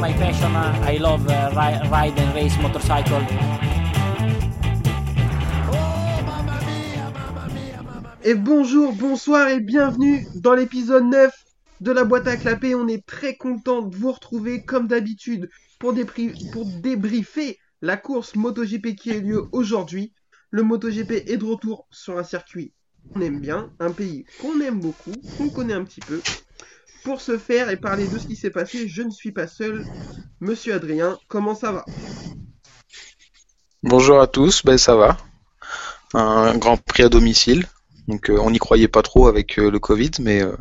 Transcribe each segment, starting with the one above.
my passion. I love uh, ri- ride and race motorcycle. Et bonjour, bonsoir et bienvenue dans l'épisode 9 de la boîte à clapper. On est très content de vous retrouver comme d'habitude pour, pour débriefer la course MotoGP qui a eu lieu aujourd'hui. Le MotoGP est de retour sur un circuit qu'on aime bien, un pays qu'on aime beaucoup, qu'on connaît un petit peu. Pour ce faire et parler de ce qui s'est passé, je ne suis pas seul. Monsieur Adrien, comment ça va? Bonjour à tous, ben ça va. Un grand prix à domicile. Donc euh, on n'y croyait pas trop avec euh, le Covid, mais euh,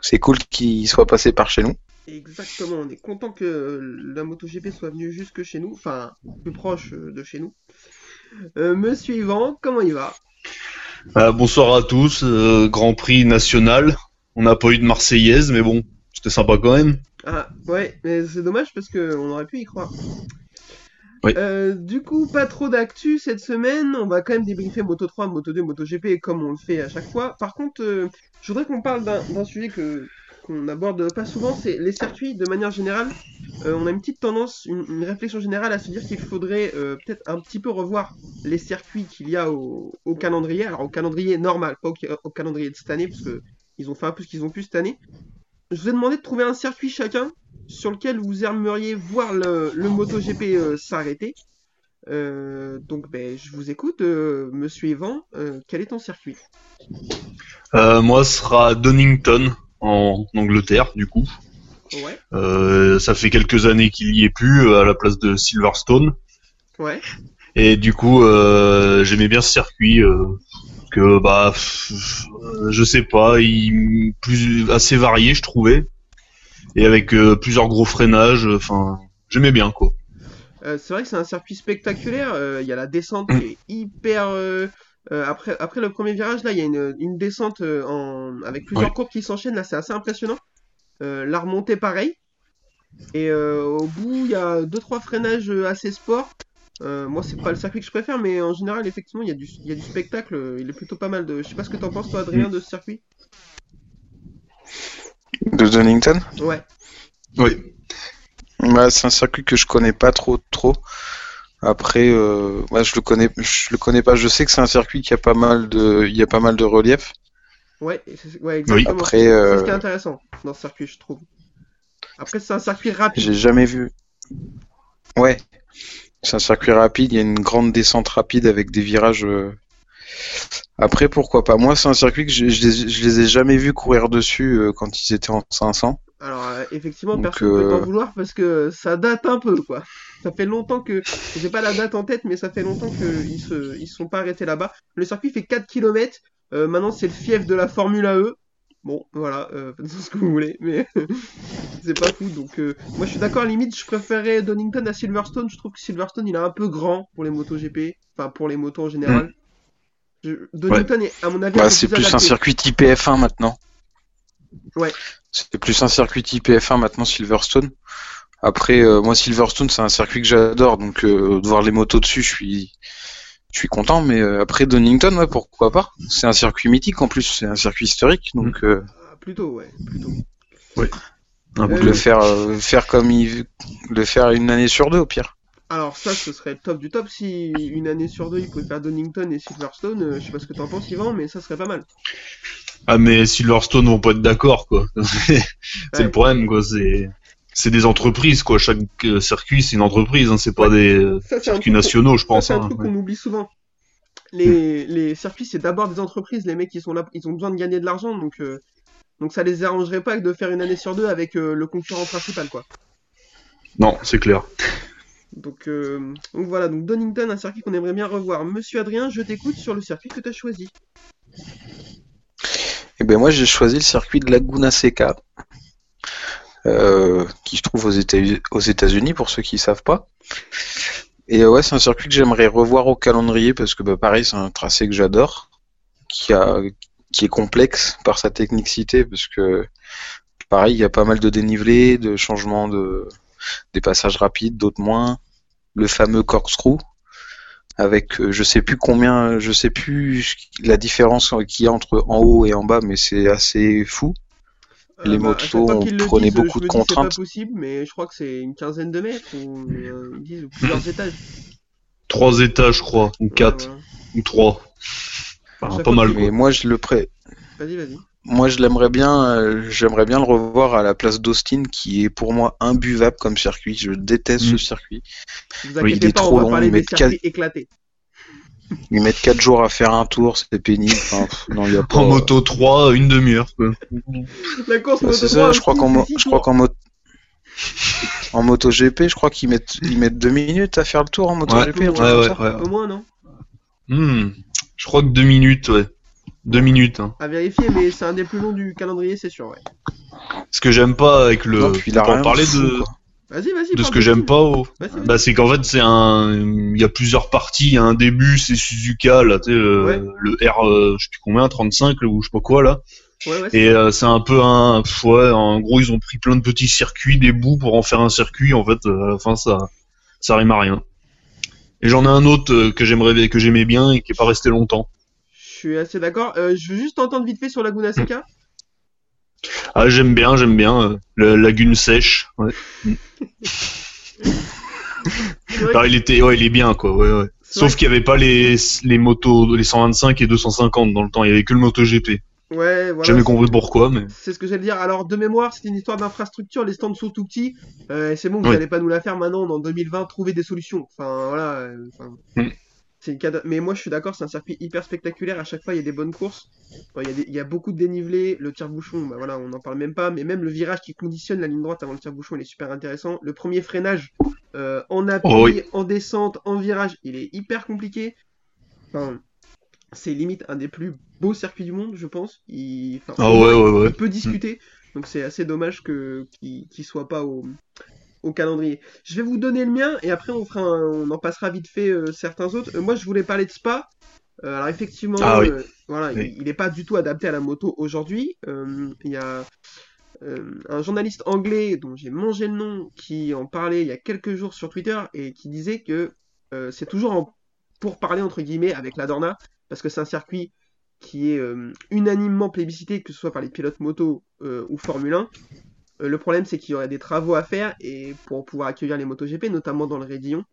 c'est cool qu'il soit passé par chez nous. Exactement, on est content que la MotoGP soit venue jusque chez nous, enfin plus proche euh, de chez nous. Euh, monsieur Yvan, comment il va? Euh, bonsoir à tous, euh, Grand Prix national. On n'a pas eu de Marseillaise, mais bon, c'était sympa quand même. Ah ouais, mais c'est dommage parce que on aurait pu y croire. Oui. Euh, du coup, pas trop d'actu cette semaine. On va quand même débriefer Moto 3, Moto 2, Moto GP comme on le fait à chaque fois. Par contre, euh, je voudrais qu'on parle d'un sujet que qu'on aborde pas souvent, c'est les circuits de manière générale. Euh, on a une petite tendance, une, une réflexion générale à se dire qu'il faudrait peut-être un petit peu revoir les circuits qu'il y a au, au calendrier. Alors au calendrier normal, pas au, au calendrier de cette année, parce que ils ont fait un peu ce qu'ils ont pu cette année. Je vous ai demandé de trouver un circuit chacun sur lequel vous aimeriez voir le, le MotoGP euh, s'arrêter. Euh, donc ben, je vous écoute, euh, Monsieur Evan, euh, quel est ton circuit? Moi, ce sera Donington, en Angleterre, du coup. Ouais, ça fait quelques années qu'il y est plus, à la place de Silverstone. ouais. Et du coup, j'aimais bien ce circuit. Que bah, pff, je sais pas, il plus assez varié, je trouvais, et avec euh, plusieurs gros freinages. Enfin, j'aimais bien quoi. Euh, c'est vrai que c'est un circuit spectaculaire. euh, Il y a la descente qui est hyper. après, après le premier virage, là, il y a une, une descente en, avec plusieurs courbes qui s'enchaînent. Là, c'est assez impressionnant. La remontée, pareil. Et au bout, il y a deux trois freinages assez sport. Euh, moi, c'est pas le circuit que je préfère, mais en général, effectivement, il y a du, il y a du spectacle. Il est plutôt pas mal. De... Je sais pas ce que t'en penses, toi, Adrien, de ce circuit. De Donington? Ouais. Oui. Ouais, c'est un circuit que je connais pas trop trop. Après, euh, je le connais, je le connais pas. Je sais que c'est un circuit qui a pas mal de, il y a pas mal de relief. Ouais, ouais, exactement. Après, C'est ce euh, qui est intéressant dans ce circuit, je trouve. Après, c'est un circuit rapide. J'ai jamais vu. Ouais, c'est un circuit rapide. Il y a une grande descente rapide avec des virages. euh. Après, pourquoi pas? Moi, c'est un circuit que je, je les, je les ai jamais vus courir dessus euh, quand ils étaient en 500. Alors, euh, effectivement, Donc, personne ne peut t'en vouloir parce que ça date un peu, quoi. Ça fait longtemps que. J'ai pas la date en tête, mais ça fait longtemps qu'ils se... ils se sont pas arrêtés là-bas. Le circuit fait 4 km. maintenant, c'est le fief de la Formule E. Bon, voilà, euh, faites ce que vous voulez, mais c'est pas fou. Donc, euh, moi, je suis d'accord, à la limite, je préférais Donington à Silverstone. Je trouve que Silverstone, il est un peu grand pour les motos GP, enfin, pour les motos en général. Je- Donington est, à mon avis, Bah, c'est plus un circuit type F1 maintenant. Ouais. C'est plus un circuit type F1 maintenant, Silverstone. Après, euh, moi, Silverstone, c'est un circuit que j'adore, donc euh, de voir les motos dessus, je suis, je suis content. Mais euh, après, Donington, ouais, pourquoi pas C'est un circuit mythique en plus, c'est un circuit historique, donc euh, Ah, Plutôt, ouais, plutôt. Un peu. Euh, le faire, euh, faire comme il, le faire une année sur deux au pire. Alors ça, ce serait le top du top si une année sur deux, ils pouvaient faire Donington et Silverstone. euh, je sais pas ce que t'en penses, Yvan, mais ça serait pas mal. Ah mais Silverstone vont pas être d'accord quoi. c'est Ouais. le problème quoi. C'est c'est des entreprises quoi. Chaque euh, circuit c'est une entreprise. Hein. C'est pas des euh, Ça, circuits nationaux je pense. c'est un hein. truc Ouais. qu'on oublie souvent. Les, les circuits, c'est d'abord des entreprises. Les mecs, ils sont là, ils ont besoin de gagner de l'argent, donc, euh, donc ça les arrangerait pas de faire une année sur deux avec euh, le concurrent principal, quoi. Non c'est clair. Donc, euh, donc voilà, donc Donington, un circuit qu'on aimerait bien revoir. Monsieur Adrien, je t'écoute sur le circuit que tu as choisi. Et ben moi, j'ai choisi le circuit de Laguna Seca, qui se trouve aux Éta- aux États-Unis pour ceux qui savent pas. Et euh, ouais, c'est un circuit que j'aimerais revoir au calendrier parce que bah, pareil, c'est un tracé que j'adore, qui a qui est complexe par sa technicité parce que pareil, il y a pas mal de dénivelé, de changements de des passages rapides, d'autres moins. Le fameux corkscrew avec euh, je sais plus combien, je sais plus la différence qu'il y a entre en haut et en bas, mais c'est assez fou. Les bah, à chaque motos fois on prenait disent, beaucoup je de C'est contraintes. pas possible, mais je crois que c'est une quinzaine de mètres ou euh, ils disent, plusieurs étages. Trois étages, je crois, ou quatre, Ouais, ou trois. Enfin, pas mal, Mais moi je le pré... Vas-y, vas-y. moi je l'aimerais bien, euh, j'aimerais bien le revoir à la place d'Austin qui est pour moi imbuvable comme circuit. Je déteste Mm. ce circuit. Vous inquiétez il est pas, on trop va long, parler ils des mettent circuits éclatés. Ils mettent 4 jours à faire un tour, c'est pénible. Enfin, pff, non, il y a pas. En moto 3, une demi-heure, quoi. La course Bah, moto c'est 3 ça, je crois qu'en mo- c'est six je crois tours. qu'en moto en moto GP, je crois qu'ils mettent ils mettent deux minutes à faire le tour en moto Ouais, GP. ouais, ouais. Au moins, non Hmm. Je crois que deux minutes, ouais. Deux minutes. Hein. À vérifier, mais c'est un des plus longs du calendrier, c'est sûr, ouais. Ce que j'aime pas avec le. Non, puis il a pour rien parler fou, de, quoi. Vas-y, vas-y. de ce que j'aime pas. Vas-y, vas-y. Bah, c'est qu'en fait, c'est un. Il y a plusieurs parties. Il y a un début, c'est Suzuka, là, tu sais, le, Ouais. le R, euh, je sais plus combien, 35, là, ou je sais pas quoi, là. Ouais, ouais, Et euh, c'est un peu un. pff, Ouais, en gros, ils ont pris plein de petits circuits, des bouts pour en faire un circuit. En fait, euh, à la fin, ça, ça rime à rien. Et j'en ai un autre que j'aimerais, que j'aimais bien et qui est pas resté longtemps. Je suis assez d'accord. Je veux juste entendre vite fait sur Laguna Seca. Ah, j'aime bien, j'aime bien. euh, la lagune sèche. Ouais. C'est Alors, il était, ouais, il est bien, quoi. Ouais, ouais. C'est Sauf qu'il y avait pas les, les motos, les 125 et 250 dans le temps. Il y avait que le MotoGP. Ouais, voilà. jamais compris pourquoi, mais. C'est ce que j'allais dire. Alors, de mémoire, c'était une histoire d'infrastructure. Les stands sont tout petits. Euh, c'est bon, vous Oui. n'allez pas nous la faire maintenant, en 2020, trouver des solutions. Enfin, voilà. euh, enfin, Mm. C'est Mais moi, je suis d'accord, c'est un circuit hyper spectaculaire. À chaque fois, il y a des bonnes courses. Il y, a des- il y a beaucoup de dénivelé. Le tire-bouchon, bah voilà, on n'en parle même pas. Mais même le virage qui conditionne la ligne droite avant le tire-bouchon, il est super intéressant. Le premier freinage euh, en appui, Oh oui. en descente, en virage, il est hyper compliqué. Enfin, c'est limite un des plus beaux circuits du monde, je pense. Il... enfin, Ah ouais, ouais, ouais. on peut discuter. Donc c'est assez dommage que qu'il qu'il soit pas au, au calendrier. Je vais vous donner le mien et après on fera un- on en passera vite fait euh, certains autres. Euh, moi je voulais parler de Spa. Euh, alors effectivement, Ah oui. voilà, Oui. il n'est pas du tout adapté à la moto aujourd'hui. Il y a un journaliste anglais dont j'ai mangé le nom qui en parlait il y a quelques jours sur Twitter et qui disait que c'est toujours en pour parler entre guillemets avec la Dorna parce que c'est un circuit qui est unanimement plébiscité, que ce soit par les pilotes moto ou Formule 1. Euh, le problème, c'est qu'il y aurait des travaux à faire et pour pouvoir accueillir les MotoGP, notamment dans le Raidillon.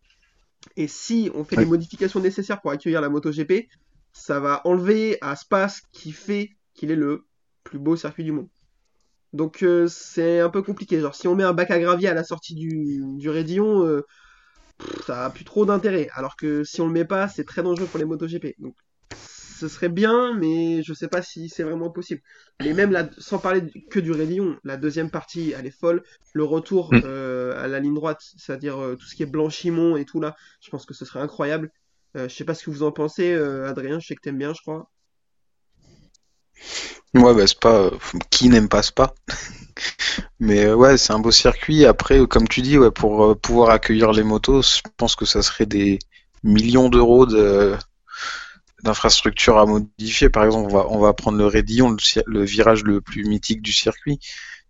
Et si on fait les modifications nécessaires pour accueillir la MotoGP, ça va enlever à Spa ce qui fait qu'il est le plus beau circuit du monde. Donc euh, c'est un peu compliqué. Genre si on met un bac à gravier à la sortie du, du Raidillon, euh, ça a plus trop d'intérêt. Alors que si on le met pas, c'est très dangereux pour les MotoGP. Donc ce serait bien, mais je sais pas si c'est vraiment possible. Mais même là, sans parler que du Raidillon, la deuxième partie, elle est folle. Le retour Mm. euh, à la ligne droite, c'est-à-dire euh, tout ce qui est Blanchimont et tout là, je pense que ce serait incroyable. Euh, je sais pas ce que vous en pensez, Adrien, je sais que t'aimes bien, je crois. Ouais, bah c'est pas qui n'aime pas Spa? Mais euh, ouais, c'est un beau circuit. Après, comme tu dis, ouais, pour pouvoir accueillir les motos, je pense que ça serait des millions d'euros de d'infrastructures à modifier. Par exemple, on va on va prendre le Raidillon, le, virage le plus mythique du circuit.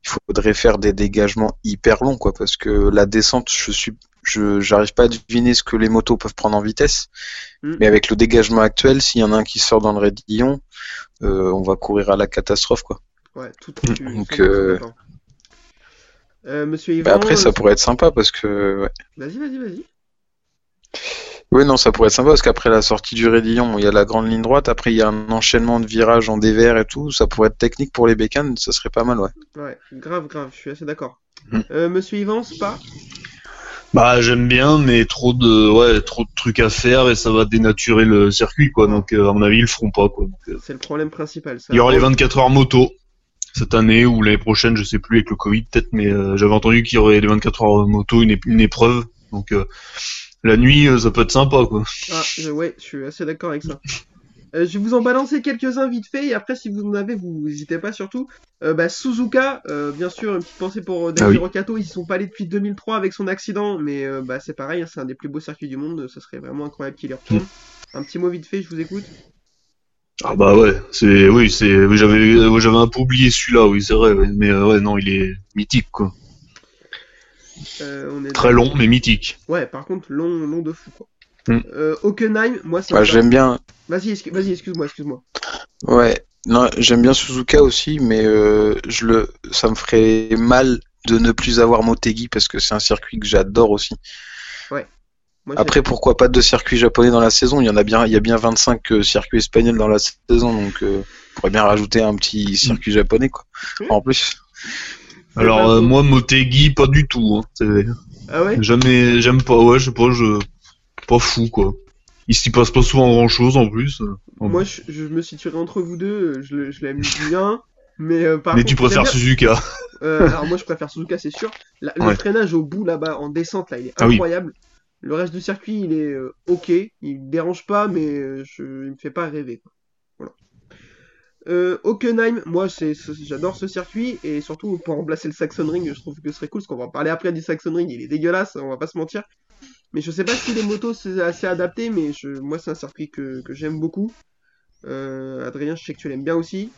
Il faudrait faire des dégagements hyper longs, quoi, parce que la descente, je suis je j'arrive pas à deviner ce que les motos peuvent prendre en vitesse. Mm. Mais avec le dégagement actuel, s'il y en a un qui sort dans le Raidillon, euh, on va courir à la catastrophe, quoi. Ouais, tout. Mm. tu- Donc, 100% euh. Euh, Monsieur Bah après, euh, ça pourrait être sympa parce que. Ouais. vas-y, vas-y, vas-y. Oui, non, ça pourrait être sympa parce qu'après la sortie du Raidillon, bon, il y a la grande ligne droite. Après, il y a un enchaînement de virages en dévers et tout. Ça pourrait être technique pour les bécanes. Ça serait pas mal, ouais. Ouais, grave, grave, je suis assez d'accord. Mm. Euh, Monsieur Yvan, Spa Bah, j'aime bien, mais trop de, ouais, trop de trucs à faire et ça va dénaturer le circuit, quoi. Donc, euh, à mon avis, ils le feront pas, quoi. Euh, c'est le problème principal. ça. il y aura les 24 heures moto cette année ou l'année prochaine, je sais plus avec le Covid peut-être, mais euh, j'avais entendu qu'il y aurait les 24 heures moto, une, une épreuve. Donc, euh, la nuit, euh, ça peut être sympa, quoi. Ah, je- ouais, je suis assez d'accord avec ça. Euh, je vais vous en balancer quelques-uns vite fait, et après, si vous en avez, vous n'hésitez pas surtout. Euh, bah, Suzuka, euh, bien sûr, une petite pensée pour Daichi Ah oui. Ils sont pas allés depuis 2003 avec son accident, mais bah, c'est pareil, hein, c'est un des plus beaux circuits du monde, ça serait vraiment incroyable qu'il y retourne. Mm. Un petit mot vite fait, je vous écoute. Ah bah ouais, c'est, oui, c'est, j'avais, j'avais un peu oublié celui-là, oui, c'est vrai, mais ouais, non, il est mythique, quoi. Euh, on est Très long, mais mythique. Ouais, par contre, long, long de fou, quoi. Mm. Euh, Hockenheim, moi, ça Ouais, me- j'aime bien. Vas-y, excu- vas-y, excuse-moi, excuse-moi. Ouais. Non, j'aime bien Suzuka aussi, mais euh, je le, ça me ferait mal de ne plus avoir Motegi parce que c'est un circuit que j'adore aussi. Moi, Après, pourquoi pas deux circuits japonais dans la saison? Il y en a bien, il y a bien 25 euh, circuits espagnols dans la saison, donc euh, on pourrait bien rajouter un petit circuit japonais, quoi. Oui. En plus. Alors euh, moi j'ai- pas du tout. Hein. Ah ouais? Jamais, j'aime pas. Ouais, je sais pas, je pas fou quoi. Il s'y passe pas souvent grand chose en plus. Moi, je, je me situerai entre vous deux. Je, le- je l'aime bien. Mais, euh, par Mais contre, tu préfères Suzuka. euh, alors moi, je préfère Suzuka, c'est sûr. La- Le freinage au bout là-bas, en descente, là, il est Ah oui. incroyable. Le reste du circuit, il est euh, ok. Il me dérange pas, mais euh, je, il me fait pas rêver. quoi. Voilà. Euh, Hockenheim, moi, j'adore ce circuit. Et surtout, pour remplacer le Saxon Ring, je trouve que ce serait cool. Parce qu'on va en parler après du Saxon Ring. Il est dégueulasse, on va pas se mentir. Mais je sais pas si les motos c'est assez adapté, mais je, moi c'est un circuit que, que j'aime beaucoup. Euh, Adrien, je sais que tu l'aimes bien aussi.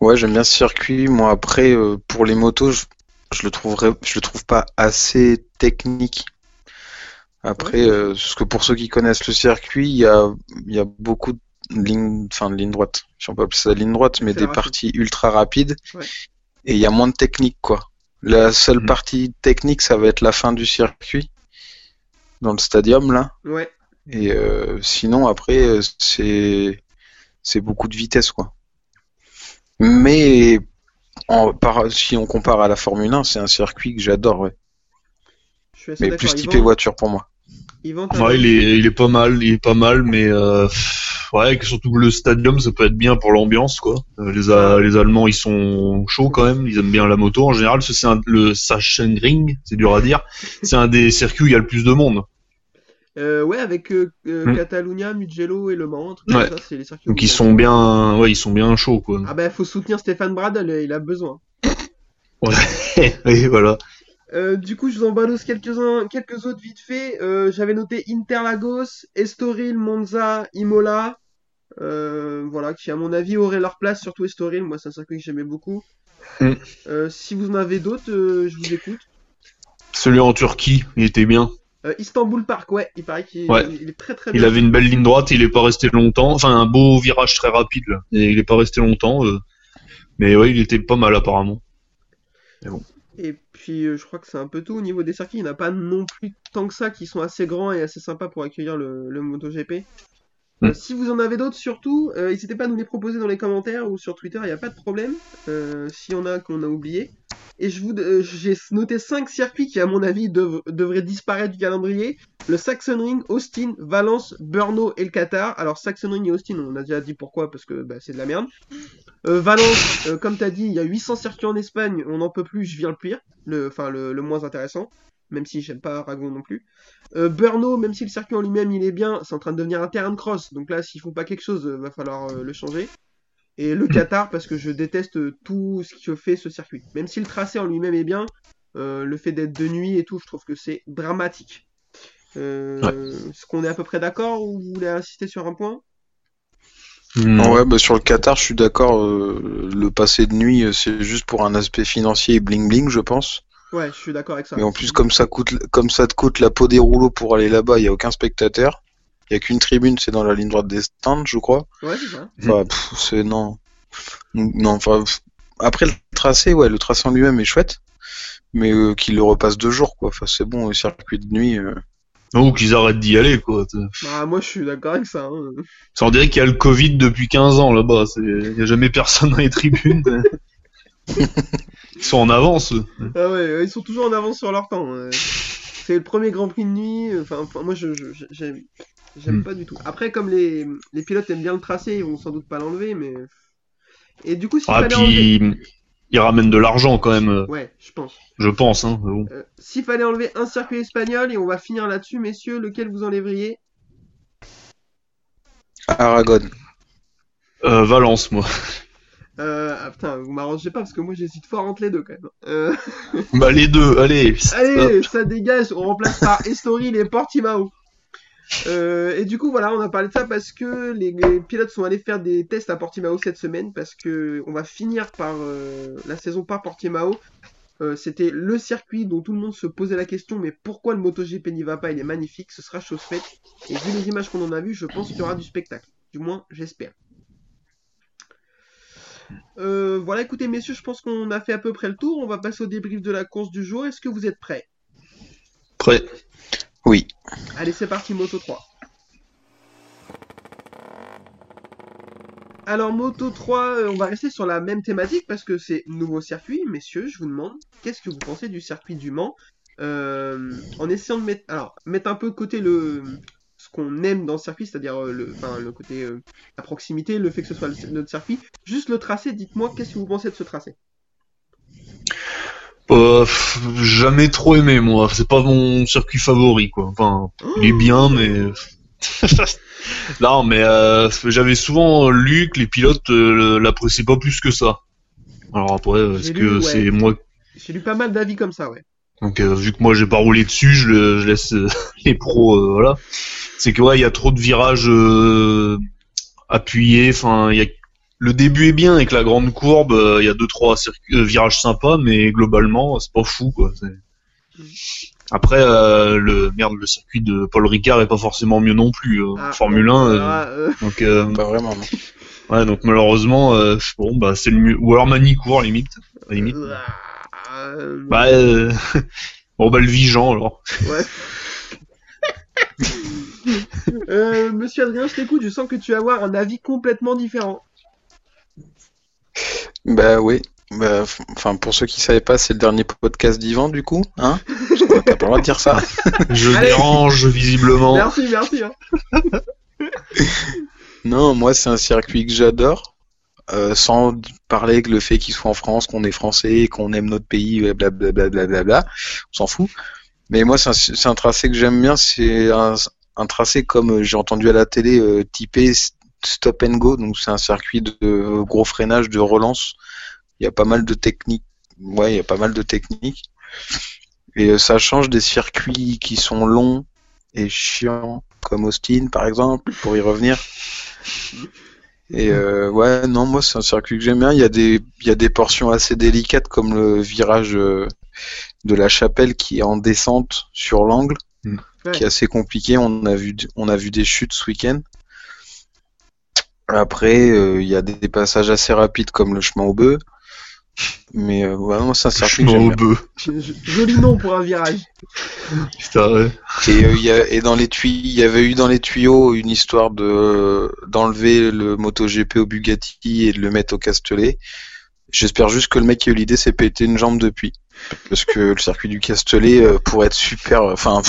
Ouais, j'aime bien ce circuit. Moi, après, euh, pour les motos, je, je le trouverais, je le trouve pas assez technique. Après, Ouais. euh, parce que pour ceux qui connaissent le circuit, il y a, il y a beaucoup de lignes, enfin de lignes droites. Si on peut appeler ça ligne droite, mais des parties ultra rapides. Ouais. Et il y a moins de technique, quoi. La seule Mhm. partie technique, ça va être la fin du circuit. Dans le stadium, là. Ouais. Et euh, sinon, après, euh, c'est c'est beaucoup de vitesse, quoi. Mais en, par, si on compare à la Formule 1, c'est un circuit que j'adore, ouais. Je suis assez Mais plus typé voiture pour moi. Yvan, Ouais, il est, il est pas mal, il est pas mal, mais euh, ouais, surtout que le stadium, ça peut être bien pour l'ambiance, quoi. Euh, les, A- les Allemands, ils sont chauds quand même, ils aiment bien la moto en général. C'est le Sachsenring, c'est dur à dire. C'est un des circuits où il y a le plus de monde. Euh, ouais, avec euh, euh, Hmm. Catalunya, Mugello et Le Mans, un truc Ouais. comme ça, c'est les circuits. Donc ils sont bien, ouais, ils sont bien chauds, quoi. Ah bah faut soutenir Stéphane Bradel, il a besoin. Et voilà. Euh, du coup, je vous en balance quelques-uns, quelques autres vite fait. Euh, J'avais noté Interlagos, Estoril, Monza, Imola. Euh, voilà, qui à mon avis auraient leur place, surtout Estoril. Moi, c'est un circuit que j'aimais beaucoup. Mm. Euh, si vous en avez d'autres, je vous écoute. Celui en Turquie, il était bien. Istanbul Park, ouais, il paraît qu'il Ouais. il est très très Il bien. avait une belle ligne droite, il est pas resté longtemps. Enfin, un beau virage très rapide, là. Et il est pas resté longtemps. Mais ouais, il était pas mal apparemment. Et puis, euh, je crois que c'est un peu tout au niveau des circuits. Il n'y en a pas non plus tant que ça qui sont assez grands et assez sympas pour accueillir le, le MotoGP. Euh, si vous en avez d'autres, surtout, euh, n'hésitez pas à nous les proposer dans les commentaires ou sur Twitter, il n'y a pas de problème. S'il y en a qu'on a oublié. Et je vous, euh, j'ai noté 5 circuits qui, à mon avis, dev- devraient disparaître du calendrier. Le Saxon Ring, Austin, Valence, Brno et le Qatar. Alors, Saxon Ring et Austin, on a déjà dit pourquoi, parce que bah, c'est de la merde. Euh, Valence, euh, comme t'as dit, il y a 800 circuits en Espagne, on n'en peut plus, je viens le pire, le, enfin le, moins intéressant, même si j'aime pas Aragon non plus. Brno, même si le circuit en lui-même il est bien, c'est en train de devenir un terrain de cross, donc là s'ils font pas quelque chose, euh, va falloir le changer. Et le Qatar, parce que je déteste tout ce que fait ce circuit. Même si le tracé en lui-même est bien, euh, le fait d'être de nuit et tout, je trouve que c'est dramatique. Euh, Est-ce qu'on est à peu près d'accord ou vous voulez insister sur un point? Ouais, bah sur le Qatar, je suis d'accord. euh, le passé de nuit, c'est juste pour un aspect financier et bling bling, je pense. Ouais, je suis d'accord avec ça. Mais en plus, comme ça coûte, comme ça te coûte la peau des rouleaux pour aller là-bas, il y a aucun spectateur. Il y a qu'une tribune, c'est dans la ligne droite des stands, je crois. Ouais, c'est ça. Enfin, pff, c'est non, non. Enfin, pff, après le tracé, ouais, le tracé en lui-même est chouette, mais euh, qu'il le repasse deux jours, quoi. Enfin, c'est bon, le circuit de nuit. euh, Ou qu'ils arrêtent d'y aller, quoi. Bah, moi je suis d'accord avec ça. hein. Ça on dirait qu'il y a le Covid depuis 15 ans là-bas. C'est- Il y a jamais personne dans les tribunes. Ils sont en avance. eux. Ah ouais, ils sont toujours en avance sur leur temps. C'est le premier Grand Prix de nuit. euh, Enfin, enfin, moi, je, j'aime Hmm. pas du tout. Après, comme les, les pilotes aiment bien le tracé, ils vont sans doute pas l'enlever, mais. Et du coup, s'il Ah, fallait enlever. puis ils ramènent de l'argent quand même, Ouais, je pense. je pense. Hein. bon. Euh, s'il fallait enlever un circuit espagnol, et on va finir là-dessus, messieurs, lequel vous enlèveriez? Aragon. Euh, Valence, moi. euh, ah, putain, vous m'arrangez pas parce que moi j'hésite fort entre les deux quand même. Euh, Bah les deux, allez. Allez, ça dégage, on remplace par Estoril et Portimao. Euh, et du coup, voilà, on a parlé de ça parce que les, pilotes sont allés faire des tests à Portimao cette semaine parce que on va finir par euh, la saison par Portimao. Euh, C'était le circuit dont tout le monde se posait la question, mais pourquoi le MotoGP n'y va pas? Il est magnifique, ce sera chose faite. Et vu les images qu'on en a vues, je pense qu'il y aura du spectacle. Du moins, j'espère. Voilà, écoutez, messieurs, je pense qu'on a fait à peu près le tour. On va passer au débrief de la course du jour. Est-ce que vous êtes prêts? Prêt. Oui. Allez, c'est parti, Moto 3. Alors, Moto 3, euh, on va rester sur la même thématique parce que c'est nouveau circuit. Messieurs, je vous demande, qu'est-ce que vous pensez du circuit du Mans Euh, En essayant de mettre, alors, mettre un peu de côté le, ce qu'on aime dans le circuit, c'est-à-dire euh, le, côté, la proximité, le fait que ce soit notre circuit. Juste le tracé, dites-moi, qu'est-ce que vous pensez de ce tracé? Euh, jamais trop aimé moi. C'est pas mon circuit favori quoi. Enfin, il est bien mais. non mais euh, j'avais souvent lu que les pilotes euh, l'appréciaient pas plus que ça. Alors après, est-ce que ouais. c'est moi J'ai lu pas mal d'avis comme ça, ouais. Donc euh, vu que moi j'ai pas roulé dessus, je, le- je laisse euh, les pros euh, voilà. C'est que ouais, il y a trop de virages euh, appuyés, enfin il y a le début est bien avec la grande courbe, euh, il y a deux trois circuits- euh, virages sympas mais globalement, c'est pas fou quoi, Après euh, le merde le circuit de Paul Ricard est pas forcément mieux non plus euh, Ah, Formule bon, 1 euh, ah, euh, donc euh, Pas vraiment. non. ouais donc malheureusement euh, bon bah c'est le mieux ou alors Manicourt limite à limite. euh, Bah euh, bon bah le Vigeant alors. Ouais. Euh, Monsieur Adrien, je t'écoute, je sens que tu vas avoir un avis complètement différent. Bah oui. Bah, enfin, pour ceux qui savaient pas, c'est le dernier podcast d'Ivan, du coup, hein? T'as pas le droit de dire ça. Je Allez. dérange visiblement. Merci, merci. hein. Non, moi, c'est un circuit que j'adore. euh, sans parler que le fait qu'il soit en France, qu'on est français, qu'on aime notre pays, blablabla, blablabla, on s'en fout. Mais moi, c'est un, tracé que j'aime bien. C'est un, un tracé comme euh, j'ai entendu à la télé, euh, typé stop and go. Donc, c'est un circuit de gros freinage, de relance. Il y a pas mal de techniques. Ouais, il y a pas mal de techniques. Et euh, ça change des circuits qui sont longs et chiants, comme Austin, par exemple, pour y revenir. Et euh, ouais, non, moi c'est un circuit que j'aime bien. Il y a des, il y a des portions assez délicates comme le virage euh, de la chapelle qui est en descente sur l'angle, Mm. qui est assez compliqué. On a vu, on a vu des chutes ce week-end. Après, euh, il y a des, passages assez rapides comme le chemin au bœuf. Mais euh, moi c'est un circuit que Chemin j'aime au bien. bœuf. J- Joli nom pour un virage. Putain, ouais. Et, euh, il y a, et dans les tuyaux, il y avait eu dans les tuyaux une histoire de d'enlever le MotoGP au Bugatti et de le mettre au Castellet. J'espère juste que le mec qui a eu l'idée s'est pété une jambe depuis, parce que le circuit du Castellet euh, pourrait être super, enfin,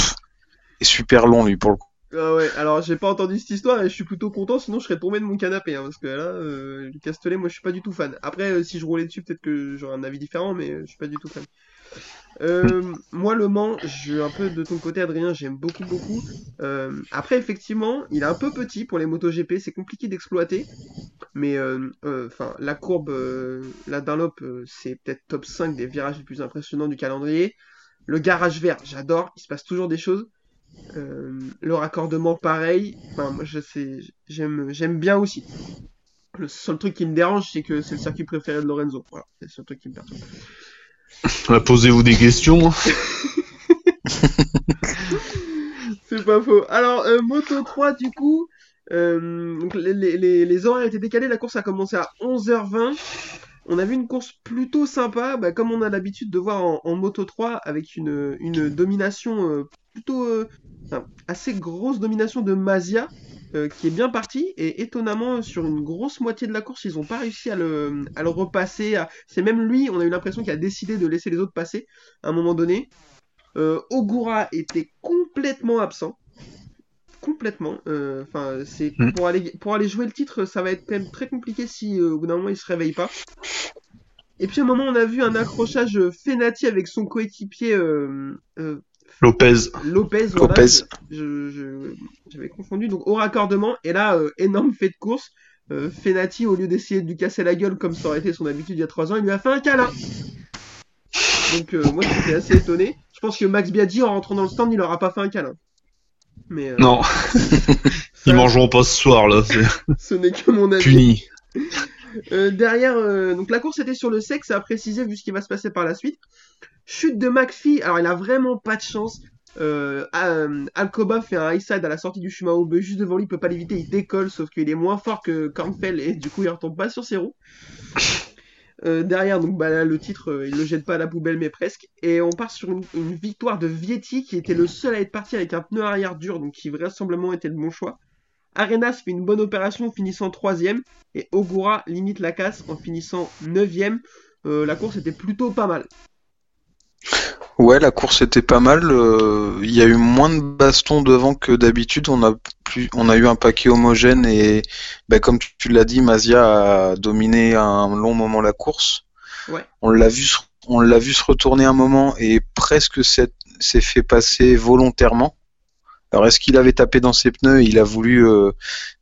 est super long lui pour le coup. Ah ouais, alors j'ai pas entendu cette histoire et je suis plutôt content, sinon je serais tombé de mon canapé, hein, parce que là, euh, le Castellet, moi je suis pas du tout fan. Après, euh, si je roulais dessus, peut-être que j'aurais un avis différent, mais euh, je suis pas du tout fan. Moi, Le Mans, je un peu de ton côté, Adrien, j'aime beaucoup, beaucoup. Après, effectivement, il est un peu petit pour les MotoGP, c'est compliqué d'exploiter, mais enfin, la courbe, la Dunlop, c'est peut-être top 5 des virages les plus impressionnants du calendrier. Le garage vert, j'adore, il se passe toujours des choses. Euh, le raccordement pareil. Enfin, moi je sais, j'aime, j'aime bien aussi. Le seul truc qui me dérange, c'est que c'est le circuit préféré de Lorenzo. Voilà, c'est le seul truc qui me perturbe. Posez-vous des questions. C'est pas faux. Alors, euh, Moto 3, du coup, euh, donc les, les, les, horaires étaient décalés. La course a commencé à 11h20. On a vu une course plutôt sympa, bah, comme on a l'habitude de voir en, en Moto 3, avec une, une domination euh, plutôt enfin, assez grosse domination de Mazia, euh, qui est bien partie. Et étonnamment, sur une grosse moitié de la course, ils n'ont pas réussi à le, à le repasser. à- C'est même lui, on a eu l'impression qu'il a décidé de laisser les autres passer à un moment donné. Euh, Ogura était complètement absent. Complètement. Euh, Enfin, c'est Mm. pour aller pour aller jouer le titre, ça va être quand même très compliqué si euh, au bout d'un moment il se réveille pas. Et puis à un moment, on a vu un accrochage Fenati avec son coéquipier euh, euh, Lopez. Lopez. voilà, Lopez. J'avais confondu. Donc au raccordement, et là, euh, énorme fait de course. Euh, Fenati, au lieu d'essayer de lui casser la gueule comme ça aurait été son habitude il y a 3 ans, il lui a fait un câlin. Donc euh, moi j'étais assez étonné. Je pense que Max Biaggi en rentrant dans le stand, il aura pas fait un câlin. Mais euh, Non, ça, ils mangeront pas ce soir là, c'est ce n'est que mon avis. puni. Euh, derrière, euh, donc la course était sur le sexe, à préciser vu ce qui va se passer par la suite. Chute de McPhee, alors il a vraiment pas de chance. Euh, euh, Alcoba fait un high side à la sortie du chemin Aube juste devant lui, il peut pas l'éviter, il décolle, sauf qu'il est moins fort que Kornfeld et du coup il retombe pas sur ses roues. Euh, derrière, donc bah, là, le titre, euh, il le jette pas à la poubelle, mais presque. Et on part sur une, victoire de Vietti, qui était le seul à être parti avec un pneu arrière dur, donc qui vraisemblablement était le bon choix. Arenas fait une bonne opération finissant troisième, et Ogura limite la casse en finissant neuvième. Euh, la course était plutôt pas mal. Ouais, la course était pas mal. euh, Il y a eu moins de bastons devant que d'habitude. On a plus, on a eu un paquet homogène et, bah, comme tu, tu l'as dit, Mazia a dominé un long moment la course. Ouais. On l'a vu, se- on l'a vu se retourner un moment et presque s'est s'est fait passer volontairement. Alors est-ce qu'il avait tapé dans ses pneus? Et il a voulu euh,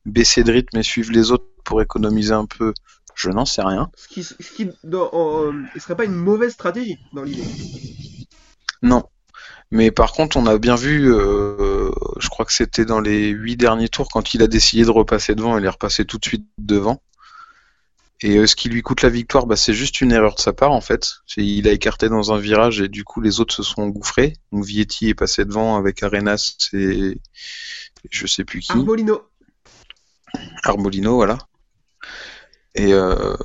baisser de rythme et suivre les autres pour économiser un peu Je n'en sais rien. Ce qui, ce qui dans, en- il serait pas une mauvaise stratégie dans l'idée. Non. Mais par contre, on a bien vu, euh, je crois que c'était dans les huit derniers tours, quand il a décidé de repasser devant, il est repassé tout de suite devant. Et euh, ce qui lui coûte la victoire, bah, c'est juste une erreur de sa part en fait. Il a écarté dans un virage et du coup les autres se sont engouffrés. Donc Vietti est passé devant avec Arenas et je sais plus qui. Arbolino. Arbolino, voilà. Et euh,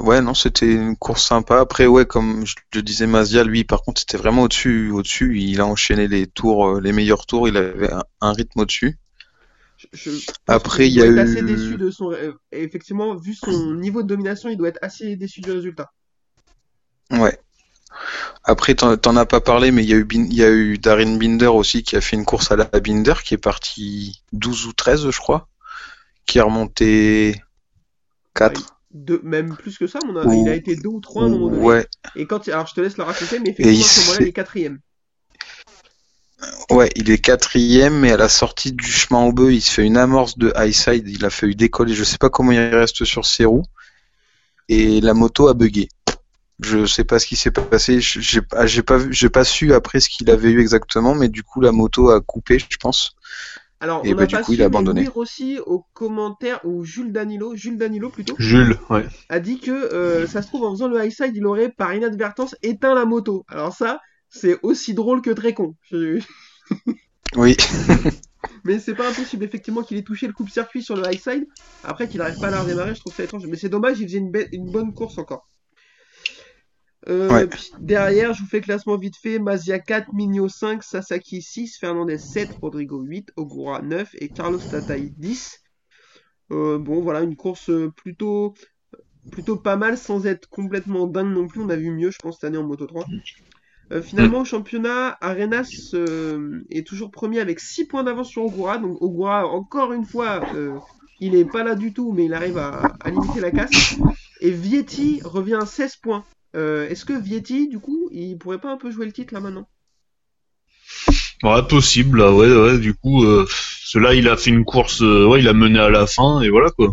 ouais, non, c'était une course sympa. Après, ouais, comme je le disais, Mazia, lui, par contre, c'était vraiment au-dessus, au-dessus. Il a enchaîné les tours, euh, les meilleurs tours. Il avait un, un rythme au-dessus. Je- je pense Après, il y a eu- assez déçu de son. euh, Effectivement, vu son niveau de domination, il doit être assez déçu du résultat. Ouais. Après, t'en as pas parlé, mais il y a eu, Bin- il y a eu Darin Binder aussi qui a fait une course à la Binder, qui est parti 12 ou 13, je crois, qui a remonté 4. Deux, même plus que ça, mon Ou- il a été deux ou trois à un moment donné. Ouais, Et quand, il- alors je te laisse le raconter, mais effectivement, il à ce moment-là, il est quatrième. Ouais, il est quatrième, mais à la sortie du chemin au bœuf, il se fait une amorce de high side. Il a failli décoller. Je sais pas comment il reste sur ses roues. Et la moto a bugué. Je sais pas ce qui s'est passé. J'ai pas, j'ai pas su après ce qu'il avait eu exactement, mais du coup, la moto a coupé, je pense. Alors, Et on bah, du pas coup, su, il a mais abandonné. Louis Rossi, au commentaire, ou Jules Danilo, Jules Danilo plutôt, Jules, ouais. a dit que euh, ça se trouve en faisant le high side, il aurait par inadvertance éteint la moto. Alors ça, c'est aussi drôle que très con. Je- Oui. Mais c'est pas impossible effectivement qu'il ait touché le coupe-circuit sur le high side. Après qu'il arrive pas à la redémarrer, je trouve ça étrange. Mais c'est dommage, il faisait une, une bonne course encore. Euh, Ouais. puis derrière, je vous fais classement vite fait. Mazia 4, Migno 5, Sasaki 6, Fernandez 7, Rodrigo 8, Ogura 9 et Carlos Tatai 10. Euh, bon, voilà, une course euh, plutôt, plutôt pas mal sans être complètement dingue non plus. On a vu mieux, je pense, cette année en Moto 3. Euh, finalement, au championnat, Arenas euh, est toujours premier avec 6 points d'avance sur Ogura. Donc Ogura, encore une fois, euh, il est pas là du tout, mais il arrive à, à limiter la casse. Et Vietti revient à 16 points. Euh, Est-ce que Vietti, du coup, il pourrait pas un peu jouer le titre là maintenant? Ouais, possible, là, ouais, ouais, du coup, euh, cela, il a fait une course, euh, ouais, il a mené à la fin, et voilà, quoi.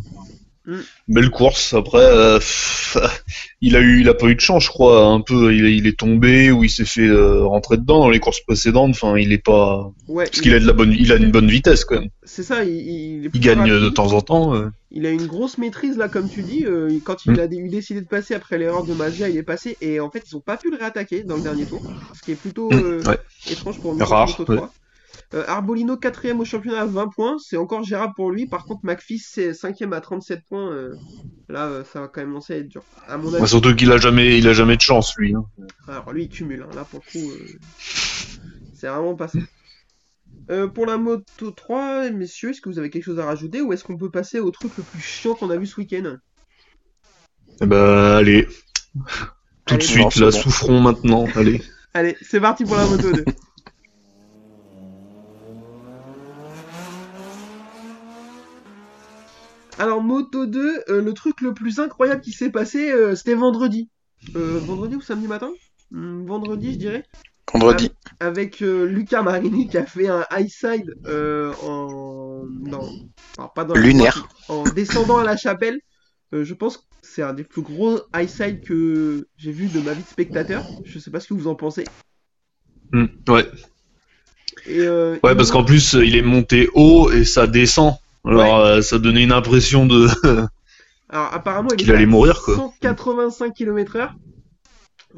Mm. Belle course, après, euh, pff, il a eu, il a pas eu de chance, je crois, un peu, il, est- il est tombé, ou il s'est fait euh, rentrer dedans dans les courses précédentes, enfin, il est pas, Ouais, parce qu'il a de la bonne, il a une bonne vitesse, quand même. c'est ça, il, gagne rapide. de temps en temps, euh. Il a une grosse maîtrise là, comme tu dis. euh, quand il Mm. a eu décidé de passer après l'erreur de Magia, il est passé. Et en fait, ils ont pas pu le réattaquer dans le dernier tour. Ce qui est plutôt Mm, ouais. étrange pour une Rare, Moto 3. Euh, Arbolino 4ème au championnat à 20 points, c'est encore gérable pour lui. Par contre, McPhee c'est 5ème à 37 points. euh, là, euh, ça va quand même lancer à être dur. À mon Bah, avis, surtout qu'il a jamais, il a jamais de chance, lui. Hein. alors lui il cumule. hein. Là, pour le coup, euh, c'est vraiment pas ça. Euh, pour la moto 3, messieurs, est-ce que vous avez quelque chose à rajouter ou est-ce qu'on peut passer au truc le plus chiant qu'on a vu ce week-end? Eh ben, allez. Tout Allez, de suite, là, bon. souffrons maintenant, allez. Allez, c'est parti pour la moto 2. Alors, moto 2, euh, le truc le plus incroyable qui s'est passé, euh, c'était vendredi. Euh, vendredi ou samedi matin? Hmm, Vendredi, je dirais. Vendredi. Avec euh, Luca Marini qui a fait un high side euh, en. Non, alors, pas dans Lunaire. en descendant à la chapelle. Euh, je pense que c'est un des plus gros high side que j'ai vu de ma vie de spectateur. Je sais pas ce que vous en pensez. Hmm, ouais. Et, euh, Ouais, parce qu'en plus, il est monté haut et ça descend. Alors, euh, ça donnait une impression de. Alors apparemment il qu'il est allait à mourir, quoi. 185 km/h.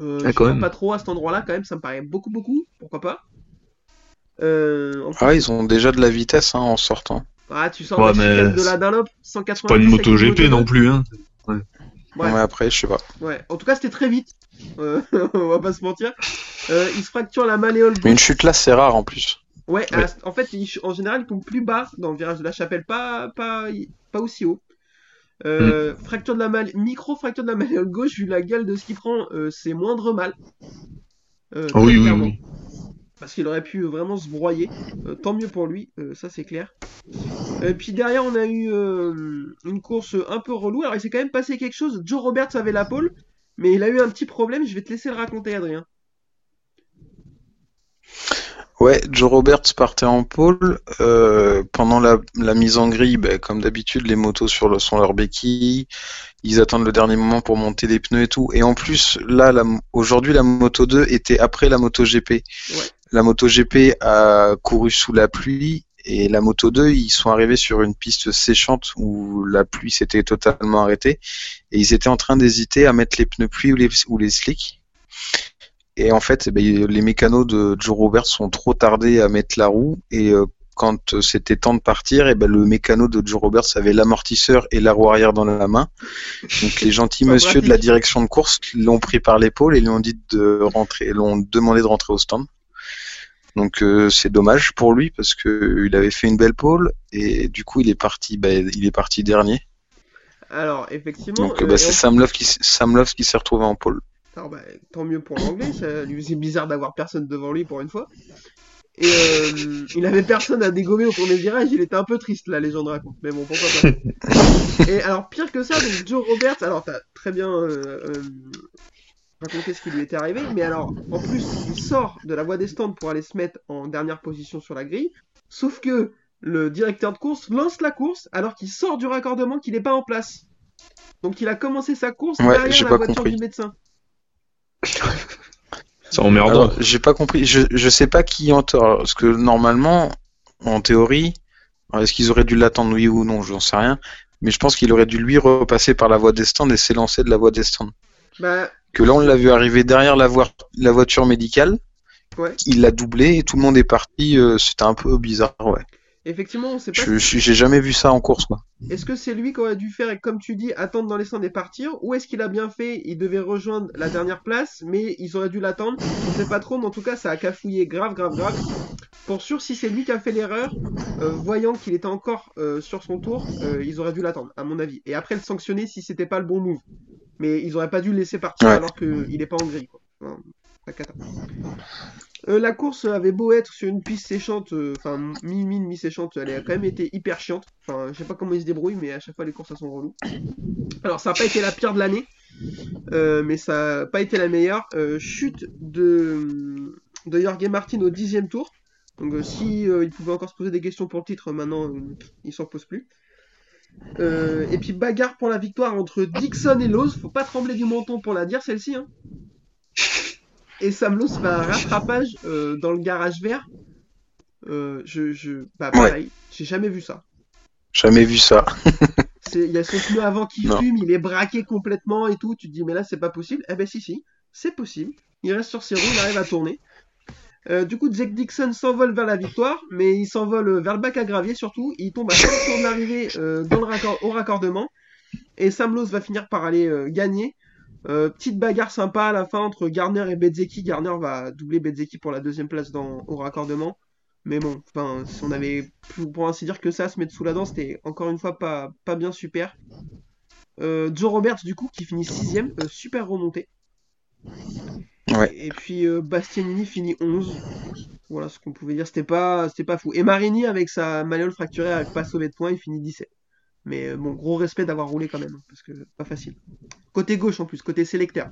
Euh, Ah, quand même. pas trop à cet endroit-là quand même, ça me paraît beaucoup beaucoup. Pourquoi pas Euh, en Ah, ils ont déjà de la vitesse hein, en sortant. Ah, tu sens Ouais, mais de la Dunlop 190 Pas une moto GP non plus, hein. Ouais. Ouais, après, je sais pas. Ouais, en tout cas, c'était très vite. Euh, on va pas se mentir. Euh, il se fracture la malléole Mais une chute là, c'est rare en plus. Ouais, Ouais. à- en fait, il- en général, il tombe plus bas dans le virage de la chapelle, pas, pas, pas aussi haut. Euh, Fracture de la mal... micro fracture de la malléole gauche, vu la gueule de ce qu'il prend, euh, c'est moindre mal. Euh, Ah oui, oui, oui. Parce qu'il aurait pu vraiment se broyer. Tant mieux pour lui, ça c'est clair. Et puis derrière, on a eu une course un peu relou. Alors il s'est quand même passé quelque chose. Joe Roberts avait la pole, mais il a eu un petit problème. Je vais te laisser le raconter, Adrien. Ouais, Joe Roberts partait en pôle. euh, pendant la, la mise en grille, bah, comme d'habitude, les motos sur le, sont leurs béquilles. Ils attendent le dernier moment pour monter des pneus et tout. Et en plus, là, aujourd'hui, la Moto 2 était après la Moto GP. La Moto GP a couru sous la pluie. Et la Moto 2, ils sont arrivés sur une piste séchante où la pluie s'était totalement arrêtée. Et ils étaient en train d'hésiter à mettre les pneus pluie ou les, ou les slicks. Et en fait, eh ben, les mécanos de Joe Roberts sont trop tardés à mettre la roue. Et euh, quand euh, c'était temps de partir, et ben, le mécano de Joe Roberts avait l'amortisseur et la roue arrière dans la main. Donc les gentils monsieur de la direction de course l'ont pris par l'épaule et lui ont dit de rentrer, l'ont demandé de rentrer au stand. Donc euh, c'est dommage pour lui parce que il avait fait une belle pole et du coup il est parti, ben, il est parti dernier. Alors effectivement, Donc euh, bah, c'est Sam Love qui, qui s'est retrouvé en pole. Alors, bah, tant mieux pour l'anglais. Ça lui faisait bizarre d'avoir personne devant lui pour une fois. Et euh, il avait personne à dégommer au premier virage. Il était un peu triste, la légende raconte. Mais bon, pourquoi pas. Et alors pire que ça, donc Joe Roberts. Alors t'as très bien euh, euh, raconté ce qui lui était arrivé, mais alors en plus il sort de la voie des stands pour aller se mettre en dernière position sur la grille. Sauf que le directeur de course lance la course alors qu'il sort du raccordement qu'il n'est pas en place. Donc il a commencé sa course Ouais, derrière la voiture compris. du médecin. C'est emmerdant. J'ai pas compris. Je, je sais pas qui en tort. Parce que normalement, en théorie, est-ce qu'ils auraient dû l'attendre, oui ou non, j'en sais rien. Mais je pense qu'il aurait dû lui repasser par la voie des stands et s'élancer de la voie des stands. Bah Que là, on l'a vu arriver derrière la, voi- la voiture médicale. Ouais. Il l'a doublé et tout le monde est parti. euh, C'était un peu bizarre, ouais. Effectivement on sait pas Je- je- J'ai jamais vu ça en course, quoi. Est-ce que c'est lui qui aurait dû faire, comme tu dis, attendre dans les stands et partir Ou est-ce qu'il a bien fait Il devait rejoindre la dernière place, mais ils auraient dû l'attendre. On sait pas trop, mais en tout cas, ça a cafouillé grave, grave, grave. Pour sûr, si c'est lui qui a fait l'erreur, euh, voyant qu'il était encore euh, sur son tour, euh, ils auraient dû l'attendre, à mon avis. Et après le sanctionner si c'était pas le bon move. Mais ils auraient pas dû le laisser partir Ouais. alors qu'il est pas en grille. Quoi. Enfin. Euh, la course avait beau être sur une piste séchante, euh, enfin mi-mine, mi-séchante, elle a quand même été hyper chiante. Enfin, je sais pas comment ils se débrouillent, mais à chaque fois les courses elles sont reloues. Alors ça a pas été la pire de l'année, euh, mais ça a pas été la meilleure. Euh, chute de, de Jorge Martin au dixième tour. Donc euh, si euh, il pouvait encore se poser des questions pour le titre, maintenant euh, il s'en pose plus. Euh, et puis bagarre pour la victoire entre Dixon et Lowe's. Faut pas trembler du menton pour la dire celle-ci. Hein. Et Sam Lowe's fait un rattrapage euh, dans le garage vert? Euh, je, je, bah pareil, j'ai jamais vu ça. Jamais vu ça. C'est- Il y a son pneu avant qui Non. fume, il est braqué complètement et tout. Tu te dis, mais là, c'est pas possible. Eh ben, si, si, c'est possible. Il reste sur ses roues, il arrive à tourner. Euh, du coup, Jack Dixon s'envole vers la victoire, mais il s'envole vers le bac à gravier surtout. Il tombe à 5 tours de l'arrivée euh, dans le raccord- au raccordement. Et Sam Lowe va finir par aller euh, gagner. Euh, petite bagarre sympa à la fin entre Garner et Bezzeki. Garner va doubler Bezzeki pour la deuxième place dans, au raccordement. Mais bon, enfin, si on avait pour, pour ainsi dire que ça à se mettre sous la dent, c'était encore une fois pas, pas bien super. Euh, Joe Roberts, du coup, qui finit sixième, euh, super remonté. Ouais. Et puis Bastianini finit 11. Voilà ce qu'on pouvait dire, c'était pas, c'était pas fou. Et Marini, avec sa malléole fracturée, n'arrive pas à sauver de points, il finit 17. Mais euh, bon, gros respect d'avoir roulé quand même, hein, parce que pas facile. Côté gauche en plus, côté sélecteur.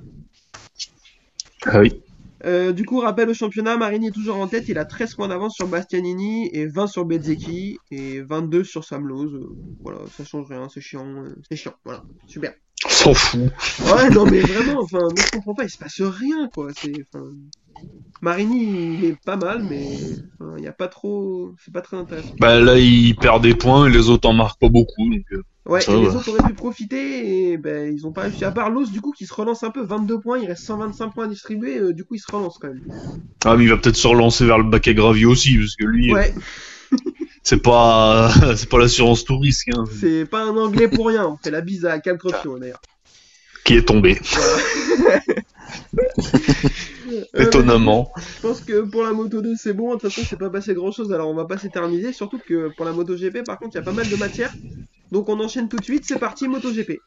Ah oui. Euh, du coup, rappel au championnat, Marini est toujours en tête, il a 13 points d'avance sur Bastianini et 20 sur Bezzeki et 22 sur Sam Lowe. Euh, voilà, ça change rien, c'est chiant, euh, c'est chiant, voilà, super. S'en fout. Ouais, non mais vraiment, enfin, moi je comprends pas, il se passe rien quoi, c'est, enfin, Marini il est pas mal, mais enfin, il y a pas trop, c'est pas très intéressant. Bah là, il perd des points et les autres en marquent pas beaucoup. Donc, euh, Ouais, Ça et les autres auraient pu profiter et ben ils ont pas réussi. À part Los, du coup, qui se relance un peu, 22 points, il reste 125 points à distribuer, euh, du coup il se relance quand même. Ah, mais il va peut-être se relancer vers le bac à gravier aussi, parce que lui, Ouais, c'est pas, c'est pas l'assurance tout risque, hein, c'est pas un anglais pour rien, on fait la bise à Cal Crocchio d'ailleurs. qui est tombé, Euh, étonnamment. Je pense que pour la Moto 2 c'est bon, de toute façon c'est pas passé grand chose alors on va pas s'éterniser, surtout que pour la Moto GP par contre il y a pas mal de matière. Donc on enchaîne tout de suite, c'est parti Moto GP.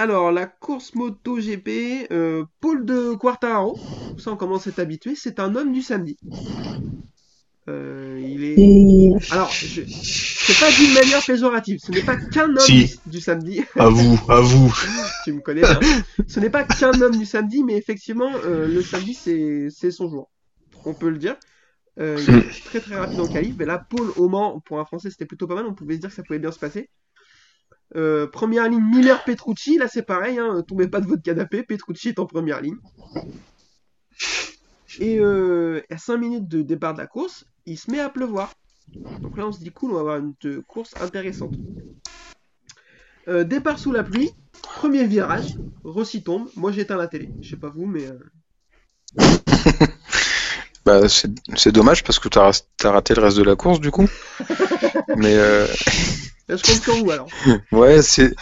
Alors la course Moto GP, euh, Paul de Quartararo, ça on commence à être habitué, c'est un homme du samedi. Euh, il est... Et Alors, je... c'est pas d'une manière péjorative, ce n'est pas qu'un homme Si. du samedi. À vous, à vous. tu me connais. Ce n'est pas qu'un homme du samedi, mais effectivement, euh, le samedi, c'est c'est son jour. On peut le dire. Euh, il est très très rapide en qualif. Mais là, Paul au Mans, pour un Français, c'était plutôt pas mal. On pouvait se dire que ça pouvait bien se passer. Euh, première ligne, Miller Petrucci. Là, c'est pareil. Hein, tombez pas de votre canapé. Petrucci est en première ligne. Et euh, à 5 minutes de départ de la course, il se met à pleuvoir. Donc là, on se dit cool, on va avoir une euh, course intéressante. Euh, départ sous la pluie, premier virage, Rossi tombe. Moi, j'éteins la télé. Je sais pas vous, mais euh, Bah, c'est dommage parce que t'as as raté le reste de la course du coup. Mais euh, là, je compte sur vous alors. ouais, c'est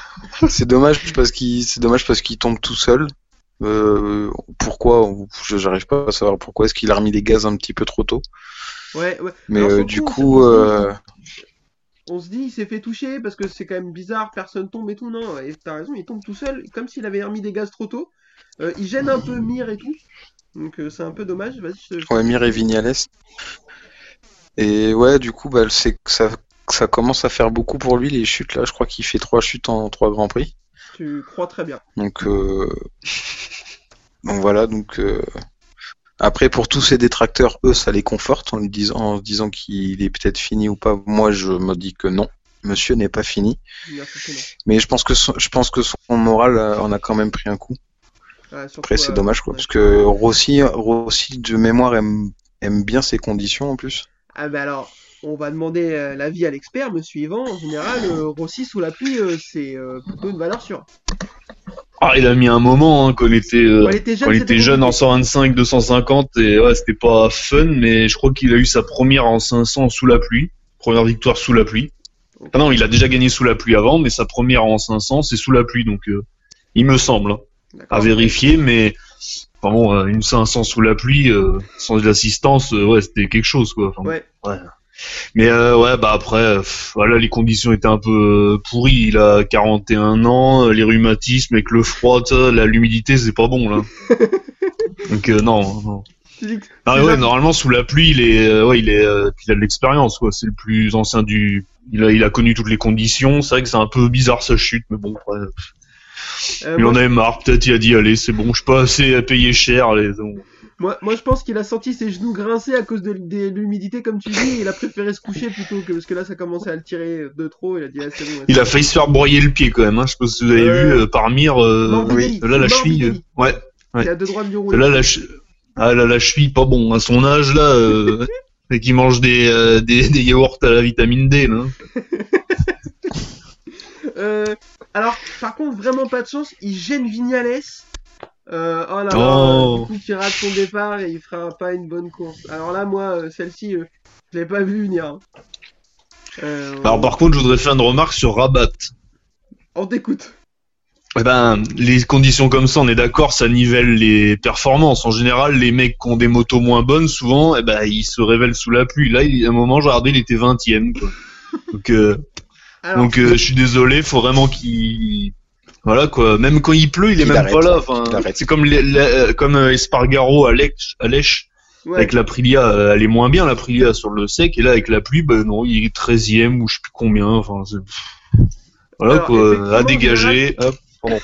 c'est dommage parce qu'il c'est dommage parce qu'il tombe tout seul. Pourquoi Je j'arrive pas à savoir pourquoi est-ce qu'il a remis les gaz un petit peu trop tôt? Ouais, ouais. Mais Alors, euh, surtout, du on coup, euh, On se dit, il s'est fait toucher parce que c'est quand même bizarre, personne tombe et tout. Non, et t'as raison, il tombe tout seul, comme s'il avait remis des gaz trop tôt. Euh, il gêne un peu Mir et tout. Donc c'est un peu dommage. Vas-y, je te- ouais, Mir et Vignales. Et ouais, du coup, bah, c'est que ça ça commence à faire beaucoup pour lui les chutes là. Je crois qu'il fait trois chutes en trois grands prix. tu crois très bien. Donc, euh, donc voilà, donc euh, après pour tous ces détracteurs, eux, ça les conforte en lui disant, en se disant qu'il est peut-être fini ou pas. Moi, je me dis que non, monsieur n'est pas fini. Mais je pense que son, je pense que son moral euh, en a quand même pris un coup. Ouais, surtout, Après, c'est euh, dommage quoi, ouais. parce que Rossi, Rossi de mémoire aime aime bien ces conditions en plus. Ah bah alors, on va demander euh, l'avis à l'expert, monsieur Yvan. En général, euh, Rossi sous la pluie, euh, c'est plutôt une valeur sûre. Ah, il a mis un moment hein, quand il était, Quand il était jeune, quand il c'était était jeune en compliqué. 125, 250, et ouais, c'était pas fun, mais je crois qu'il a eu sa première en 500 sous la pluie, première victoire sous la pluie. Ah non, il a déjà gagné sous la pluie avant, mais sa première en 500, c'est sous la pluie, donc euh, il me semble, hein, à vérifier, mais enfin bon, une 500 sous la pluie, euh, sans l'assistance, ouais, c'était quelque chose, quoi. Enfin, Ouais. Mais euh, ouais, bah après, pff, voilà, les conditions étaient un peu euh, pourries. Il a 41 ans, euh, les rhumatismes avec le froid, l'humidité, c'est pas bon là. Donc euh, non, non. Ah ouais, normalement sous la pluie, il est, ouais, il est, il a de l'expérience, quoi. C'est le plus ancien du. Il a, il a connu toutes les conditions. C'est vrai que c'est un peu bizarre sa chute, mais bon, ouais, euh, il moi, en avait marre. Peut-être il a dit allez, c'est bon, je suis pas assez à payer cher. Allez, bon. Moi, moi, je pense qu'il a senti ses genoux grincer à cause de, de l'humidité, comme tu dis, et il a préféré se coucher plutôt que parce que là, ça commençait à le tirer de trop. Il a dit, ah, bon. Il a failli se faire broyer le pied quand même. Hein. Je sais pas si vous avez vu euh, par mire. euh, là la cheville. euh, ouais. ouais. Il a deux droits de rouler. Là la, che- ah, là, la cheville, pas bon. À son âge là, euh, c'est qu'il mange des, euh, des des yaourts à la vitamine D. Là. Euh, alors, par contre, vraiment pas de chance, il gêne Vignales. Euh, oh là là, Oh. du coup, qui rate son départ et il fera pas une bonne course. Alors là, moi, euh, celle-ci, euh, je l'ai pas vu venir. hein. Euh, Alors par contre, je voudrais faire une remarque sur Rabat. on t'écoute. Eh ben, les conditions comme ça, on est d'accord, ça nivelle les performances. En général, les mecs qui ont des motos moins bonnes, souvent, eh ben, ils se révèlent sous la pluie. Là, il, à un moment, j'ai regardé, il était 20ème, quoi. Donc, euh, Alors, donc euh, je suis désolé, faut vraiment qu'il... Voilà, quoi. Même quand il pleut, il est même arrête. pas là. Enfin, c'est comme, les, les- euh, comme euh, Espargaro à Lèche, à Lèche. ouais, Avec l'Aprilia, euh, elle est moins bien, l'Aprilia, sur le sec. Et là, avec la pluie, ben non, il est 13ème ou je sais plus combien. Enfin. Voilà, Alors, quoi. À dégager. Hop, pardon.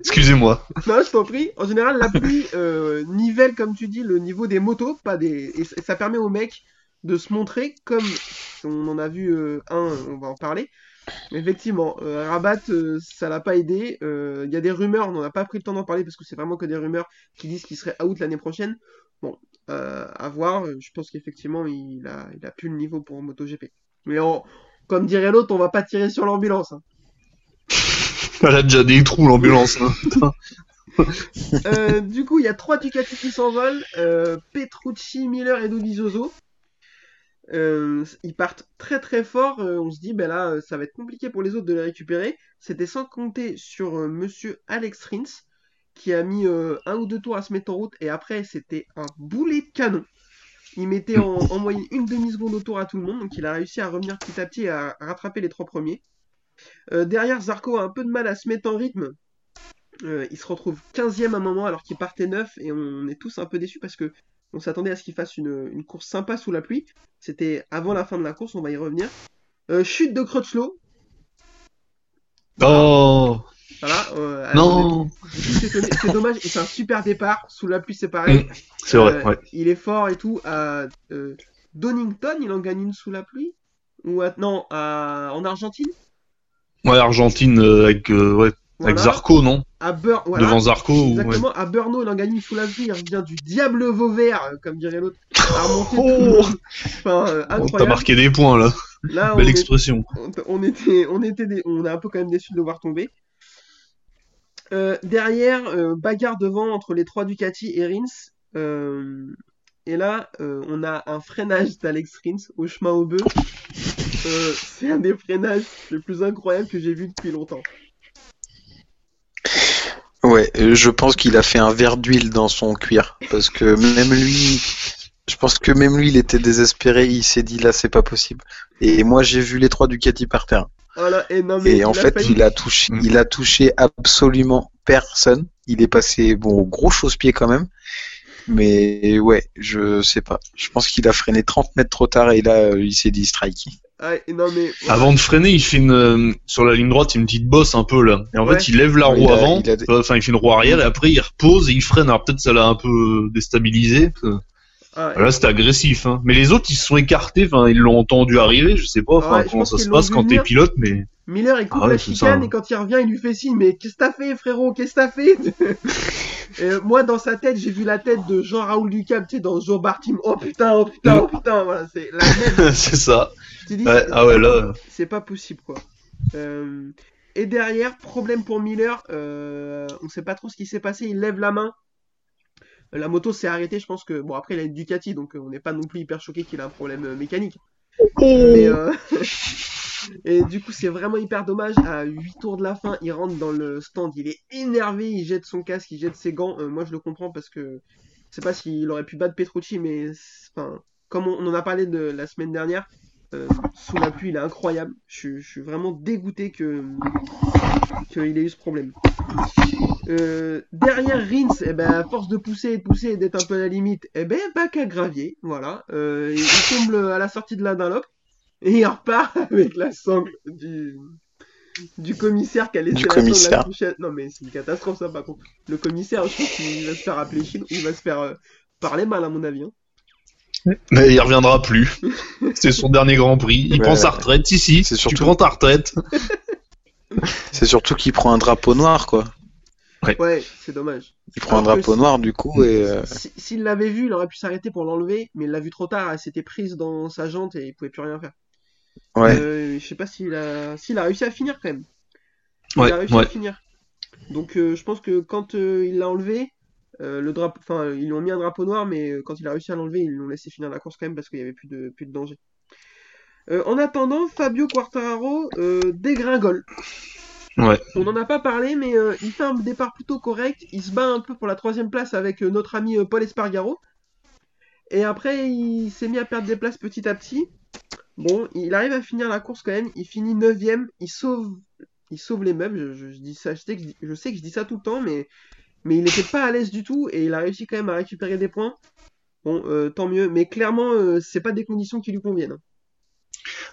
Excusez-moi. Non, je t'en prie. En général, la pluie euh, nivelle, comme tu dis, le niveau des motos, pas des. Et ça- ça permet aux mecs de se montrer comme on en a vu euh, un, on va en parler. Effectivement, euh, Rabat, euh, ça l'a pas aidé. Euh, Il y a des rumeurs, on n'a pas pris le temps d'en parler parce que c'est vraiment que des rumeurs qui disent qu'il serait out l'année prochaine. Bon, euh, à voir. Je pense qu'effectivement, il a, il a plus le niveau pour MotoGP. Mais on, comme dirait l'autre, on va pas tirer sur l'ambulance. hein. Elle a déjà des trous l'ambulance. hein. Euh, du coup, il y a trois Ducati qui s'envolent. Euh, Petrucci, Miller et Dovizioso. Euh, ils partent très très fort. Euh, on se dit, ben là, euh, ça va être compliqué pour les autres de les récupérer. C'était sans compter sur Monsieur Alex Rins, qui a mis un ou deux tours à se mettre en route. Et après, c'était un boulet de canon. Il mettait en, en moyenne une demi-seconde au tour à tout le monde. Donc il a réussi à revenir petit à petit et à, rattraper les trois premiers. Derrière, Zarco a un peu de mal à se mettre en rythme. Il se retrouve 15ème à un moment alors qu'il partait 9 et on est tous un peu déçus parce que on s'attendait à ce qu'il fasse une, une course sympa sous la pluie. C'était avant la fin de la course, on va y revenir. Euh, chute de Crutchlow. Oh Voilà. euh, non, c'est dommage c'est un super départ. Sous la pluie, c'est pareil. c'est vrai. Euh, Ouais. Il est fort et tout. À, Donington, il en gagne une sous la pluie? Ou à- non, à- en Argentine? Ouais, Argentine avec euh, ouais avec. Zarco non À Bur- voilà. devant Zarco. ouais. Exactement, à il en gagne une sous la pluie, il revient du diable Vauvert, euh, comme dirait l'autre, à monde. Enfin, euh, Bon, T'as marqué des points là. Belle expression. on- on était, on était, des- on est un peu quand même déçus de le voir tomber. Euh, derrière, euh, bagarre devant entre les trois Ducati et Rins. Et là, on a un freinage d'Alex Rins au chemin au bœuf. C'est un des freinages les plus incroyables que j'ai vu depuis longtemps. Ouais, euh, je pense qu'il a fait un verre d'huile dans son cuir. Parce que même lui, je pense que même lui, il était désespéré. Il s'est dit là, c'est pas possible. Et moi, j'ai vu les trois Ducati par terre. Voilà, et non mais Et il en fait, il a touché, Mm. il a touché absolument personne. Il est passé, bon, au gros chausse-pied quand même. Mais ouais, je sais pas. Je pense qu'il a freiné 30 mètres trop tard et là, euh, il s'est dit strike. Ah, non mais. Avant de freiner, il fait une euh, sur la ligne droite, une petite bosse un peu là. Et en Ouais. fait, il lève la Ouais, roue il a- avant, il a- euh, enfin il fait une roue arrière et après il repose et il freine. Alors peut-être ça l'a un peu déstabilisé. parce que Ah, Là, c'était agressif. Hein. Mais les autres, ils se sont écartés. Enfin, ils l'ont entendu arriver. Je sais pas. Je comment ça se passe quand t'es pilote, mais Miller il coupe Ah ouais, la chicane ça. et quand il revient il lui fait signe mais qu'est-ce que t'as fait frérot qu'est-ce que t'as fait? Et euh, moi dans sa tête j'ai vu la tête de Jean-Raoul Ducap tu sais dans Joe Bartim oh putain oh putain oh putain voilà c'est la même. C'est ça. te dis, Ouais, c'est- ah ouais, là. c'est pas possible quoi. Euh, et derrière problème pour Miller euh, on sait pas trop ce qui s'est passé il lève la main. La moto s'est arrêtée je pense que bon après il a une Ducati donc on n'est pas non plus hyper choqué qu'il a un problème mécanique. Mais euh, et du coup, c'est vraiment hyper dommage. À 8 tours de la fin, il rentre dans le stand, il est énervé, il jette son casque, il jette ses gants. Euh, moi, je le comprends parce que je sais pas s'il aurait pu battre Petrucci, mais comme on, en a parlé la semaine dernière, euh, sous la pluie, il est incroyable. Je, suis- vraiment dégoûté que qu'il ait eu ce problème. Euh, derrière Rins, eh ben, à force de pousser et de pousser et d'être un peu à la limite, eh ben, bac à gravier, voilà. Euh, il il tombe à la sortie de la Dunlop et il repart avec la sangle du, du commissaire qui a laissé Du la sangle commissaire. accrochée à- Non mais c'est une catastrophe ça par contre. Le commissaire, je pense qu'il va se faire appeler Chine, il va se faire euh, parler mal à mon avis. hein. Mais il reviendra plus. C'est son dernier Grand Prix. Il Ouais. prend sa retraite. Si, si. C'est Tu surtout- prends ta retraite. C'est surtout qu'il prend un drapeau noir, quoi. Ouais, c'est dommage. Il prend un Alors drapeau si- noir, du coup, et euh, Si- S'il l'avait vu, il aurait pu s'arrêter pour l'enlever, mais il l'a vu trop tard, elle s'était prise dans sa jante et il pouvait plus rien faire. Ouais. Euh, je sais pas s'il a... s'il a réussi à finir quand même. Ouais, il a réussi ouais. à finir. Donc euh, je pense que quand euh, il l'a enlevé, euh, le drapeau, enfin ils lui ont mis un drapeau noir, mais euh, quand il a réussi à l'enlever, ils l'ont laissé finir la course quand même parce qu'il y avait plus de plus de danger. Euh, en attendant, Fabio Quartararo euh, dégringole. Ouais. On n'en a pas parlé, mais euh, il fait un départ plutôt correct. Il se bat un peu pour la troisième place avec euh, notre ami euh, Paul Espargaro. Et après, il s'est mis à perdre des places petit à petit. Bon, il arrive à finir la course quand même. Il finit 9 Il sauve, il sauve les meubles. Je, dis ça, je sais, que je, dis- ça tout le temps, mais, mais il n'était pas à l'aise du tout. Et il a réussi quand même à récupérer des points. Bon, euh, tant mieux. Mais clairement, euh, c'est pas des conditions qui lui conviennent. hein.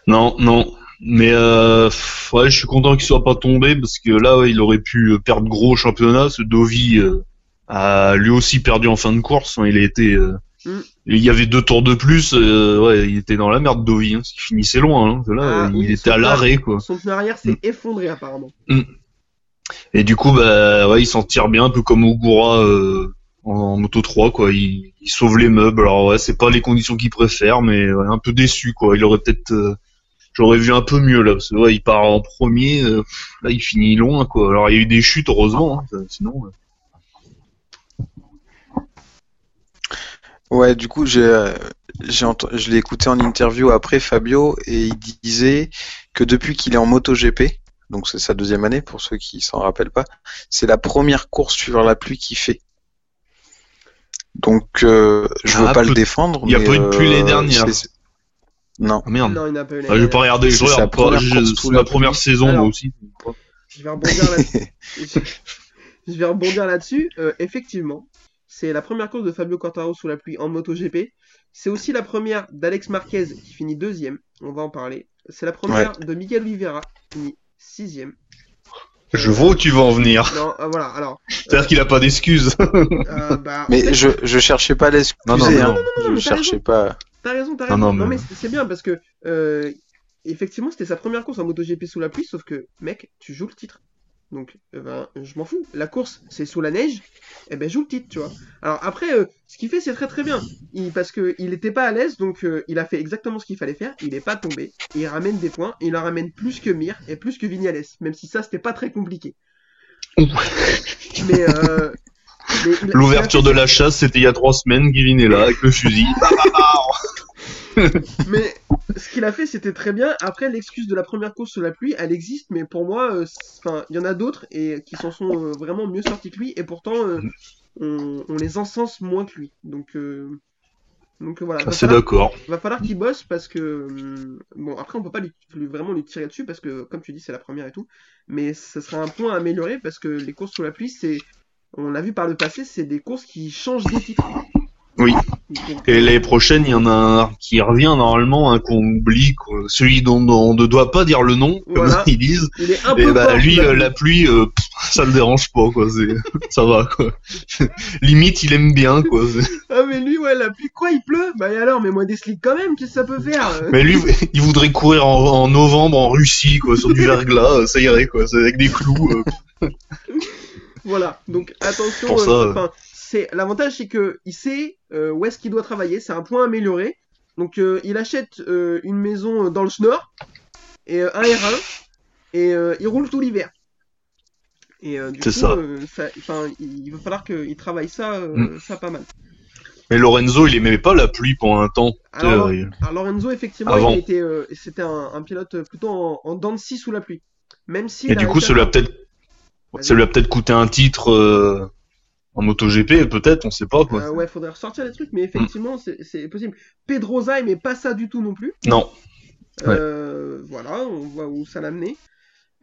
Non, non. Mais euh, ouais, je suis content qu'il soit pas tombé parce que là, il aurait pu euh, perdre gros championnat. Ce Dovi euh, a lui aussi perdu en fin de course. hein. Il a été, euh, Mm. il y avait deux tours de plus. euh, ouais, il était dans la merde Dovi. Hein, parce qu'il finissait loin. Hein. Là, Ah, il oui, était à l'arrêt quoi. Son pneu arrière s'est effondré apparemment. Et du coup, bah, ouais, il s'en tire bien, un peu comme Ogura euh, en, moto 3 quoi. Il, il, sauve les meubles. Alors ouais, c'est pas les conditions qu'il préfère, mais ouais, un peu déçu quoi. Il aurait peut-être, euh, j'aurais vu un peu mieux là, parce que ouais, il part en premier, là il finit loin quoi. Alors il y a eu des chutes heureusement, hein, sinon. Ouais, du coup, j'ai, j'ai je l'ai écouté en interview après Fabio et il disait que depuis qu'il est en MotoGP, donc c'est sa deuxième année pour ceux qui s'en rappellent pas, c'est la première course sur la pluie qu'il fait. Donc euh, je veux Ah, pas le défendre. il y a mais, pas eu de pluie euh, l'année dernière. c'est- Non. Ah, merde. Non, il n'a pas eu Ah, pas je regarde sa pas. première Je- course sous C'est la ma première saison Alors. moi aussi. Je vais rebondir là-dessus. je vais rebondir là-dessus. Euh, effectivement, c'est la première course de Fabio Quartaro sous la pluie en MotoGP. C'est aussi la première d'Alex Marquez qui finit deuxième. On va en parler. C'est la première de Miguel Oliveira qui finit sixième. Je vois où tu vas en venir. Non, euh, voilà. Alors, C'est-à-dire qu'il a pas d'excuses. euh, bah, en Mais fait, je, je cherchais pas Non, non, hein. non, non, je t'as cherchais raison. pas. T'as raison, t'as raison. non, non, mais- mais c'est c'est bien parce que euh, effectivement c'était sa première course en MotoGP sous la pluie, sauf que mec, tu joues le titre. Donc, euh, ben, je m'en fous. La course, c'est sous la neige. Et ben, joue le titre, tu vois. Alors après, euh, ce qu'il fait, c'est très très bien. Il, parce que il était pas à l'aise, donc euh, il a fait exactement ce qu'il fallait faire. Il est pas tombé. Il ramène des points. Il en ramène plus que Mir et plus que Vignales. Même si ça, c'était pas très compliqué. mais, euh, mais L'ouverture de la chasse, c'était il y a trois semaines. Kevin est là avec le fusil. Mais ce qu'il a fait, c'était très bien. Après, l'excuse de la première course sous la pluie, elle existe, mais pour moi, euh, il y en a d'autres et qui s'en sont euh, vraiment mieux sortis que lui, et pourtant, euh, on, on les encense moins que lui. Donc, donc voilà. C'est d'accord. va falloir qu'il bosse parce que bon, après, on peut pas lui, lui- vraiment lui tirer dessus parce que, comme tu dis, c'est la première et tout. Mais ce serait un point à améliorer parce que les courses sous la pluie, c'est, on l'a vu par le passé, c'est des courses qui changent des titres. Oui. Et l'année prochaine, il y en a un qui revient normalement, un qu'on oublie, quoi. celui dont, dont on ne doit pas dire le nom, comme Voilà. ils disent. il est un Et peu bah fort, lui, la euh, pluie. la pluie, euh, pff, ça le dérange pas, quoi. C'est, ça va, quoi. Limite, il aime bien, quoi. C'est- Ah mais lui ouais la pluie quoi il pleut? Bah et alors mets-moi des slicks quand même qu'est-ce que ça peut faire? Mais lui, il voudrait courir en, en novembre en Russie, quoi, sur du verglas, ça irait, quoi. C'est avec des clous. euh. Voilà donc attention Pour ça, euh, l'avantage c'est que il sait où est-ce qu'il doit travailler c'est un point amélioré donc euh, il achète euh, une maison dans le Schnorr et euh, un R1 et euh, il roule tout l'hiver et euh, du C'est coup ça. euh, il va falloir qu'il travaille ça euh, Mm. ça pas mal Mais Lorenzo, il aimait pas la pluie pendant un temps. alors, Euh, alors, Lorenzo effectivement Avant. il euh, c'était un, un pilote plutôt en, en dents de scie sous la pluie même si Et du coup, ça lui a peut-être, ça lui a peut-être coûté un titre euh, en MotoGP, peut-être, on sait pas, quoi. Euh, ouais, faudrait ressortir les trucs, mais effectivement, c'est- c'est possible. Pedroza aimait pas ça du tout non plus. Non. Ouais. Euh, voilà, on voit où ça l'a mené.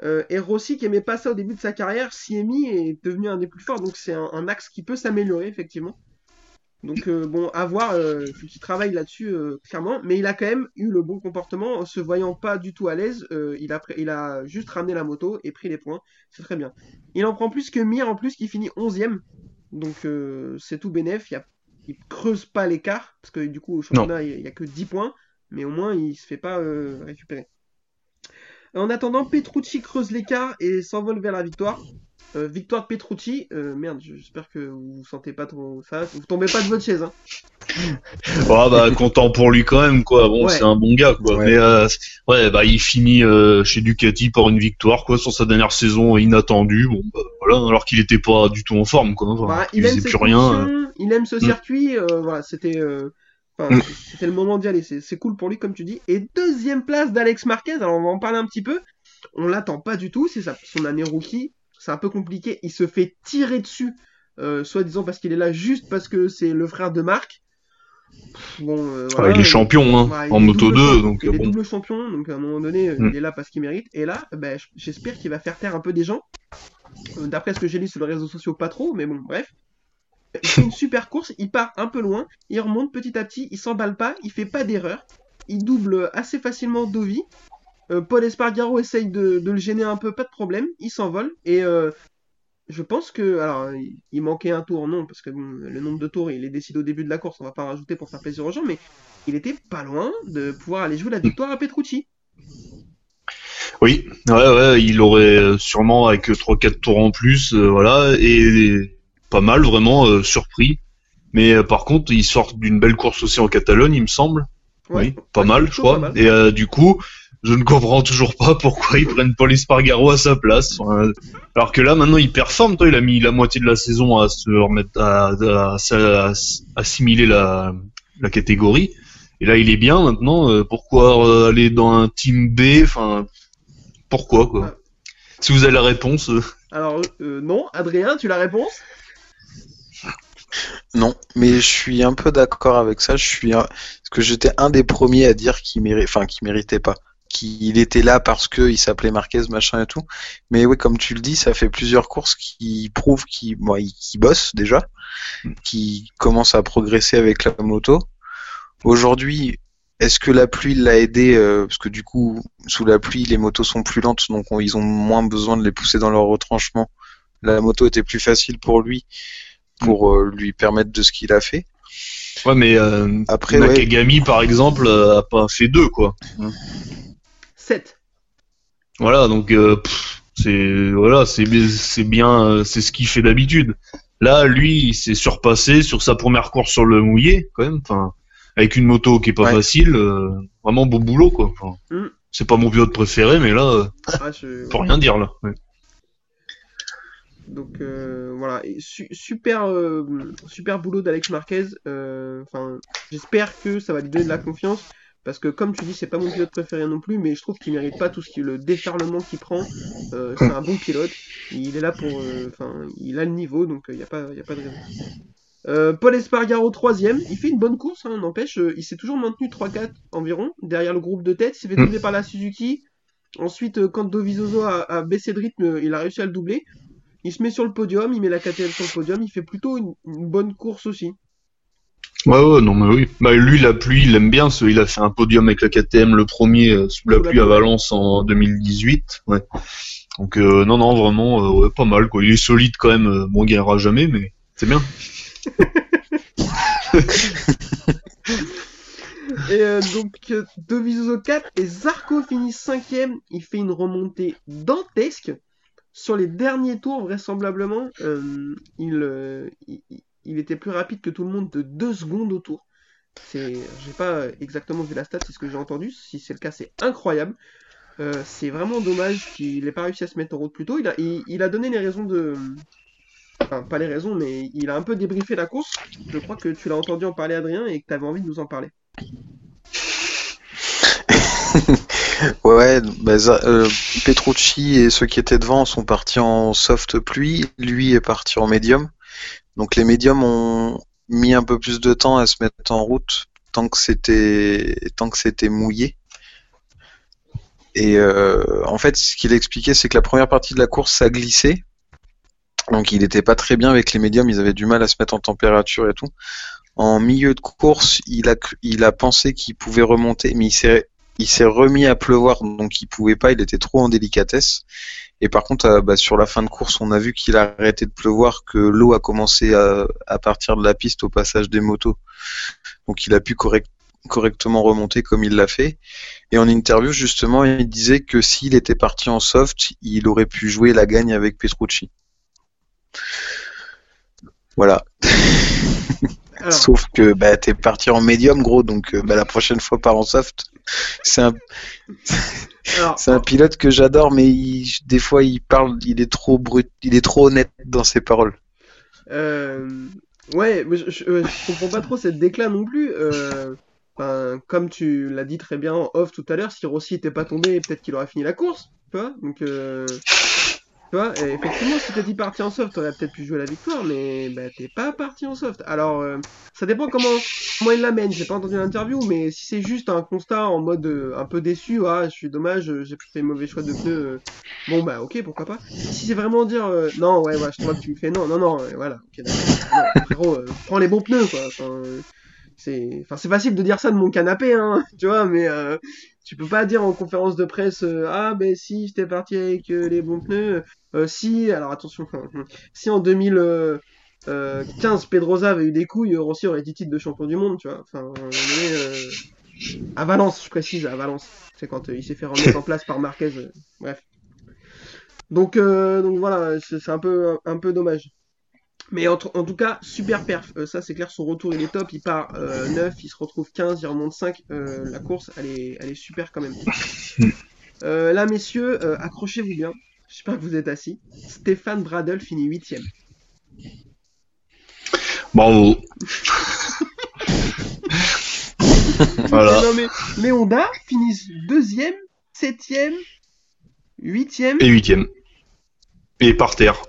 Euh, et Rossi, qui aimait pas ça au début de sa carrière, s'y est mis et est devenu un des plus forts. Donc c'est un, un axe qui peut s'améliorer, effectivement. Donc bon, à voir, qu'il travaille là-dessus, clairement. Mais il a quand même eu le bon comportement, en se voyant pas du tout à l'aise. il, a, il a juste ramené la moto et pris les points. C'est très bien. Il en prend plus que Mir, en plus, qui finit 11ème. Donc euh, c'est tout bénef. Il, y a, il creuse pas l'écart, parce que du coup, au championnat, il y a que 10 points. Mais au moins, il se fait pas euh, récupérer. En attendant, Petrucci creuse l'écart et s'envole vers la victoire. Euh, victoire de Petrucci. Euh, merde, j'espère que vous vous sentez pas trop ça. Vous tombez pas de votre chaise. Hein. Ah bah content pour lui quand même quoi. Bon Ouais. c'est un bon gars quoi. Ouais. Mais euh, ouais bah il finit euh, chez Ducati par une victoire quoi sur sa dernière saison inattendue. Bon bah, voilà alors qu'il était pas du tout en forme quoi. Enfin, Bah, il il aime ses plus rien. euh. il aime ce Mm. circuit. euh, voilà, c'était. euh, enfin, Mm. C'était le moment d'y aller, c'est cool pour lui comme tu dis. Et deuxième place d'Alex Marquez, alors on va en parler un petit peu. On l'attend pas du tout, c'est sa- son année rookie, c'est un peu compliqué. Il se fait tirer dessus, euh, soi-disant parce qu'il est là juste parce que c'est le frère de Marc. Bon, euh, Ah, il est champion hein, Ouais, il en moto double 2 champion, donc il est bon. double champion, donc à un moment donné, euh, Mm. il est là parce qu'il mérite. Et là, j- j'espère qu'il va faire taire un peu des gens. Euh, D'après ce que j'ai lu sur les réseaux sociaux, pas trop, mais bon, bref. Il fait une super course, il part un peu loin, il remonte petit à petit, il s'emballe pas, il fait pas d'erreur, il double assez facilement Dovi. Euh, Paul Espargaro essaye de, de le gêner un peu, pas de problème, il s'envole et euh, je pense que alors il, manquait un tour non parce que bon, le nombre de tours il est décidé au début de la course, on va pas rajouter pour faire plaisir aux gens, mais il était pas loin de pouvoir aller jouer la victoire à Petrucci. Oui, ouais, ouais, il aurait euh, sûrement avec 3-4 tours en plus, euh, voilà, et pas mal, vraiment euh, surpris. Mais euh, par contre, ils sortent d'une belle course aussi en Catalogne, il me semble. Ouais. Oui, pas Ouais, mal, je crois. mal. Et euh, du coup, je ne comprends toujours pas pourquoi ils prennent Paul Espargaro à sa place. Enfin, alors que là, maintenant, il performe. Toi, il a mis la moitié de la saison à se remettre, à, à- à- à assimiler la, la catégorie. Et là, il est bien maintenant. euh, pourquoi euh, aller dans un team B Enfin, pourquoi quoi? Si vous avez la réponse, euh, Alors, euh, non, Adrien, tu la réponse? Non, mais je suis un peu d'accord avec ça. Je suis un- parce que j'étais un des premiers à dire qu'il méritait, enfin, qu'il méritait pas, qu'il était là parce que il s'appelait Marquez, machin et tout. Mais oui, comme tu le dis, ça fait plusieurs courses qui prouvent qu'il, bon, il- qu'il bosse déjà, qui commence à progresser avec la moto. Aujourd'hui, est-ce que la pluie l'a aidé euh, Parce que du coup, sous la pluie, les motos sont plus lentes, donc on- ils ont moins besoin de les pousser dans leur retranchement. La moto était plus facile pour lui, pour euh, lui permettre de ce qu'il a fait. ouais, mais euh, Après, ouais, Nakagami, par exemple, a pas fait deux quoi. 7. Voilà, donc euh, c'est voilà, c'est bi- c'est bien, euh, c'est ce qu'il fait d'habitude. Là, lui, il s'est surpassé sur sa première course sur le mouillé, quand même. Enfin, avec une moto qui est pas Ouais. facile, euh, vraiment beau boulot, quoi. Enfin, Mm. C'est pas mon pilote préféré, mais là, euh, Ah, je- faut rien dire là. Ouais. Donc euh, voilà, Et su- super, euh, super boulot d'Alex Marquez. euh, j'espère que ça va lui donner de la confiance. Parce que comme tu dis, c'est pas mon pilote préféré non plus, mais je trouve qu'il mérite pas tout ce qui le déferlement qu'il prend. Euh, c'est un bon pilote. Il est là pour, euh, enfin, il a le niveau, donc il n'y a pas, y a pas de raison. Euh, Paul Espargaro troisième, il fait une bonne course, hein, n'empêche, euh, il s'est toujours maintenu 3-4 environ derrière le groupe de tête, il s'est fait Mm. doubler par la Suzuki. Ensuite, euh, quand Dovizioso a, a baissé de rythme, euh, il a réussi à le doubler. Il se met sur le podium, il met la KTM sur le podium, il fait plutôt une, une bonne course aussi. Ouais, ouais, non, mais oui. Bah, lui, la pluie, il aime bien. ce- Il a fait un podium avec la KTM, le premier euh, sous la pluie à. Valence en 2018. Ouais. Donc, euh, non, non, vraiment, euh, ouais, pas mal, quoi. Il est solide quand même. Bon, il gagnera jamais, mais c'est bien. Et donc, Dovizioso 4 et Zarco finit 5 Il fait une remontée dantesque. Sur les derniers tours, vraisemblablement, il, il, il était plus rapide que tout le monde de 2 secondes au tour. C'est, j'ai pas exactement vu la stat, c'est ce que j'ai entendu. Si c'est le cas, c'est incroyable. Euh, c'est vraiment dommage qu'il ait pas réussi à se mettre en route plus tôt. Il a, il, a donné les raisons de. Enfin, pas les raisons, mais il a un peu débriefé la course. Je crois que tu l'as entendu en parler, Adrien, et que tu avais envie de nous en parler. Ouais, bah, euh, Petrucci et ceux qui étaient devant sont partis en soft pluie. Lui est parti en médium. Donc les médiums ont mis un peu plus de temps à se mettre en route tant que c'était mouillé. Et euh, en fait, ce qu'il expliquait, c'est que la première partie de la course, ça glissait. Donc il n'était pas très bien avec les médiums, ils avaient du mal à se mettre en température et tout. En milieu de course, il a, il a pensé qu'il pouvait remonter, mais il s'est il s'est remis à pleuvoir, donc il pouvait pas, il était trop en délicatesse. Et par contre, euh, bah, sur la fin de course, on a vu qu'il a arrêté de pleuvoir, que l'eau a commencé à, à partir de la piste au passage des motos. Donc il a pu correct- correctement remonter comme il l'a fait. Et en interview, justement, il disait que s'il était parti en soft, il aurait pu jouer la gagne avec Petrucci. Voilà. Alors, Sauf que bah, t'es parti en médium, gros, donc euh, bah, la prochaine fois, pars en soft. C'est un, un pilote que j'adore, mais il- des fois, il parle, il est trop brut, il est trop honnête dans ses paroles. euh, ouais, mais je, je, euh, je comprends pas trop cette déclat non plus. Euh, comme tu l'as dit très bien en off tout à l'heure, si Rossi était pas tombé, peut-être qu'il aurait fini la course, tu vois. Donc, euh, tu vois, effectivement, si t'étais parti en soft, t'aurais peut-être pu jouer la victoire, mais bah, t'es pas parti en soft. Alors, euh, ça dépend comment, comment il l'amène. J'ai pas entendu l'interview, mais si c'est juste un constat en mode euh, un peu déçu, ah, je suis dommage, euh, j'ai fait mauvais choix de pneus. Bon bah ok pourquoi pas. Si c'est vraiment dire non ouais voilà je vois que tu me fais non non non voilà ok. Non, frérot prends les bons pneus quoi. Enfin, c'est enfin c'est facile de dire ça de mon canapé hein tu vois mais tu peux pas dire en conférence de presse ah ben si j'étais parti avec les bons pneus euh, si alors attention si en 2015 euh, 15, Pedrosa avait eu des couilles Rossi aurait été titre de champion du monde tu vois enfin à euh, à Valence je précise à Valence c'est quand euh, il s'est fait remettre en place par Marquez bref donc, donc voilà, c'est un peu, un peu dommage. Mais en, en tout cas, super perf. Euh, ça, c'est clair, son retour, il est top. Il part euh, 9, il se retrouve 15, il remonte 5. Euh, la course, elle est, elle est super quand même. Là, messieurs, accrochez-vous bien. J'espère que vous êtes assis. Stéphane Bradel finit 8 Bravo. voilà. Non, mais les Honda finissent 2ème, 7ème, 8ème. Et huitième. Et par terre.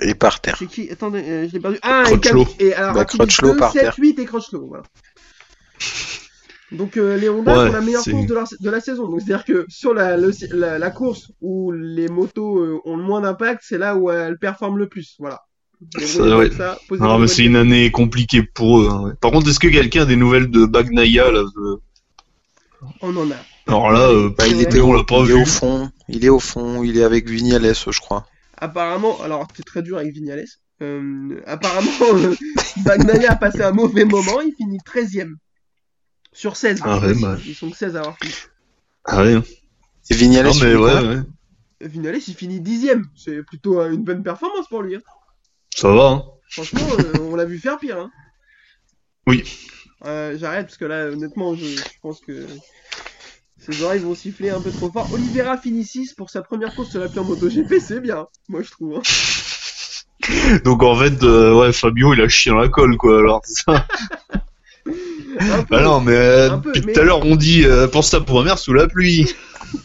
Et par terre. C'est qui? Attendez, euh, je l'ai perdu. Ah, Crutchlow. et, et alors, Bah, Crutchlow 2, par 7, terre. 8 et Crutchlow, voilà. Donc euh, les Honda Ouais, font la meilleure course de la, de la saison. Donc c'est-à-dire que sur la, le- la, la course où les motos euh, ont le moins d'impact, c'est là où elles performent le plus. Voilà. Ça, ouais. ça, mais bonne c'est une année compliquée pour eux. hein, ouais. Par contre, est-ce que quelqu'un a des nouvelles de Bagnaia là. On en a. Alors là, euh, Bah, il Ouais. était on au, l'a pas il est au fond. Il est au fond. Il est avec Vignales, je crois. Apparemment, alors c'est très dur avec Vignales. Euh, apparemment, Bagnaia a passé un mauvais moment. Il finit 13ème. Sur 16. Ah ouais, bah. Ils sont que 16 à avoir fini. Ah ouais. Et Vignales, Non, il mais ouais, ouais. Vignales, il finit 10ème. C'est plutôt euh, une bonne performance pour lui. hein. Ça va. Hein. Franchement, euh, on l'a vu faire pire. Hein. Oui. Euh, J'arrête parce que là, honnêtement, je, je pense que ses oreilles vont siffler un peu trop fort. Oliveira finit 6 pour sa première course sur la pure MotoGP, c'est bien, moi je trouve. hein. Donc en fait, euh, ouais, Fabio, il a chié dans la colle, quoi. Alors ça. Un peu. Bah non, mais euh, peu, depuis mais- tout à l'heure, on dit euh, pour sa première sous la pluie.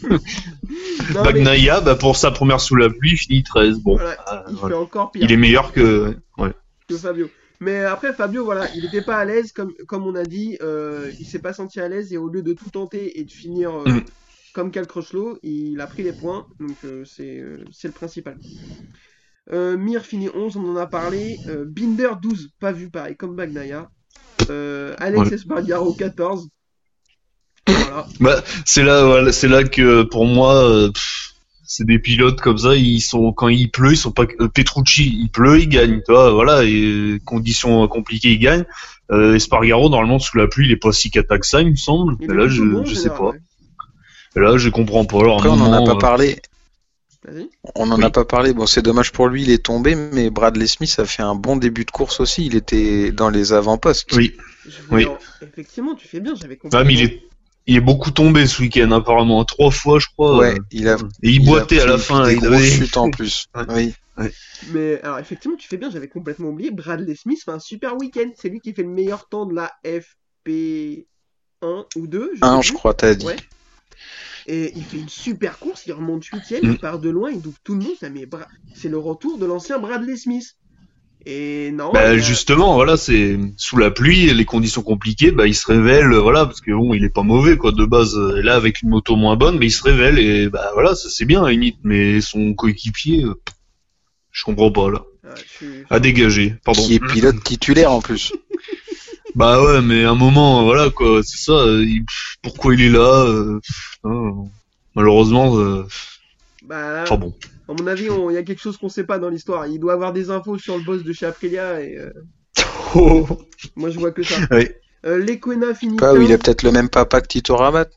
Non, mais bah pour sa première sous la pluie, finit 13. Bon, voilà, euh, il voilà. fait encore pire il est meilleur que. Ouais. que Fabio. Mais après, Fabio, voilà, il était pas à l'aise, comme, comme on a dit, euh, il s'est pas senti à l'aise et au lieu de tout tenter et de finir Mm. comme Cal il a pris les points, donc c'est c'est le principal. Euh, Mir finit 11, on en a parlé. Euh, Binder 12, pas vu pareil, comme Bagnaia. Euh, Alex. Espargaro 14. Voilà. Bah, c'est là, voilà, c'est là que pour moi, euh, c'est des pilotes comme ça. Ils sont quand il pleut, ils sont pas. euh, Petrucci, il pleut, il gagne. Voilà. Et conditions compliquées, il gagne. Euh, Espargaro, normalement sous la pluie, il est pas si cata que ça, il me semble. Mais là, je, bon, je sais pas. ouais. Là, je comprends pas. Alors, Après, on n'en a pas euh, parlé. On n'en Oui. a pas parlé. Bon, c'est dommage pour lui, il est tombé, mais Bradley Smith a fait un bon début de course aussi. Il était dans les avant-postes. Oui. Oui. effectivement, tu fais bien, j'avais compris. Ah, mais il est, il est beaucoup tombé ce week-end, apparemment. Trois fois, je crois. Ouais, euh, il a. Et il boitait à la fin. Des Il avait... en plus. Ouais. Oui. Mais alors effectivement, tu fais bien, j'avais complètement oublié. Bradley Smith fait un super week-end. C'est lui qui fait le meilleur temps de la FP1 ou 2. Je Un, sais je plus. crois, t'as dit. Ouais. Et il fait une super course, il remonte 8ème, Mm. il part de loin, il double tout le monde. Ça, mais Bra- c'est le retour de l'ancien Bradley Smith. Et non, Bah, a- justement, voilà, c'est sous la pluie, les conditions compliquées, bah, il se révèle, euh, voilà, parce que bon, il est pas mauvais, quoi, de base. euh, Et là, avec une moto moins bonne, mais il se révèle et bah voilà, ça c'est bien, limite, mais son coéquipier, euh, je comprends pas là. Ah, je suis- À dégager, pardon. Qui est pilote titulaire en plus. Bah ouais, mais à un moment, voilà, quoi, c'est ça. euh, il- pourquoi il est là euh, hein, Malheureusement, euh, Bah, enfin bon. à mon avis, on- il y a quelque chose qu'on sait pas dans l'histoire. Il doit avoir des infos sur le boss de chez Aprilia et euh, moi je vois que ça. Ouais. Euh, Lequena finit Pas où il a 15. peut-être le même papa que Tito Rabat.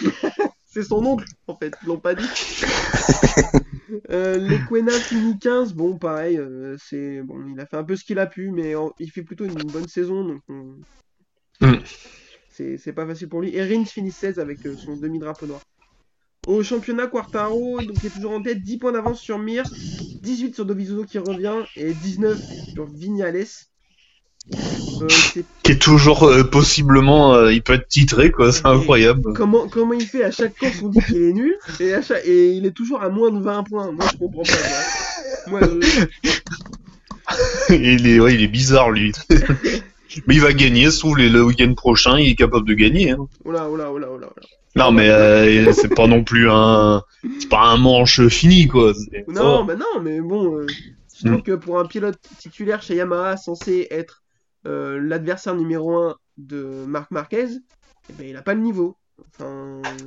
C'est son oncle, en fait, ils l'ont pas dit. euh, Lequena finit 15, bon, pareil, euh, c'est bon, il a fait un peu ce qu'il a pu, mais en- il fait plutôt une bonne saison, donc on- Mm. c'est pas facile pour lui. Et Rins finit 16 avec euh, son demi-drapeau noir. Au championnat, Quartaro, donc est toujours en tête, 10 points d'avance sur Mir, 18 sur Dovizioso qui revient, et 19 sur Vignales. Euh, c'est Qui est toujours euh, possiblement, euh, il peut être titré, quoi, c'est Et- incroyable. Comment, comment il fait à chaque course on dit qu'il est nul et, à chaque- et il est toujours à moins de 20 points. Moi je comprends pas. Moi, je- il est, ouais, il est bizarre lui. mais il va gagner, sauf les- le week-end prochain, il est capable de gagner. Hein. Oh là, oh là. Non, mais c'est pas non plus un, c'est pas un manche fini quoi. C'est- Non, mais non, mais bon, je trouve que pour un pilote titulaire chez Yamaha censé être euh, l'adversaire numéro 1 de Marc Marquez, eh ben, il a pas le niveau. Enfin,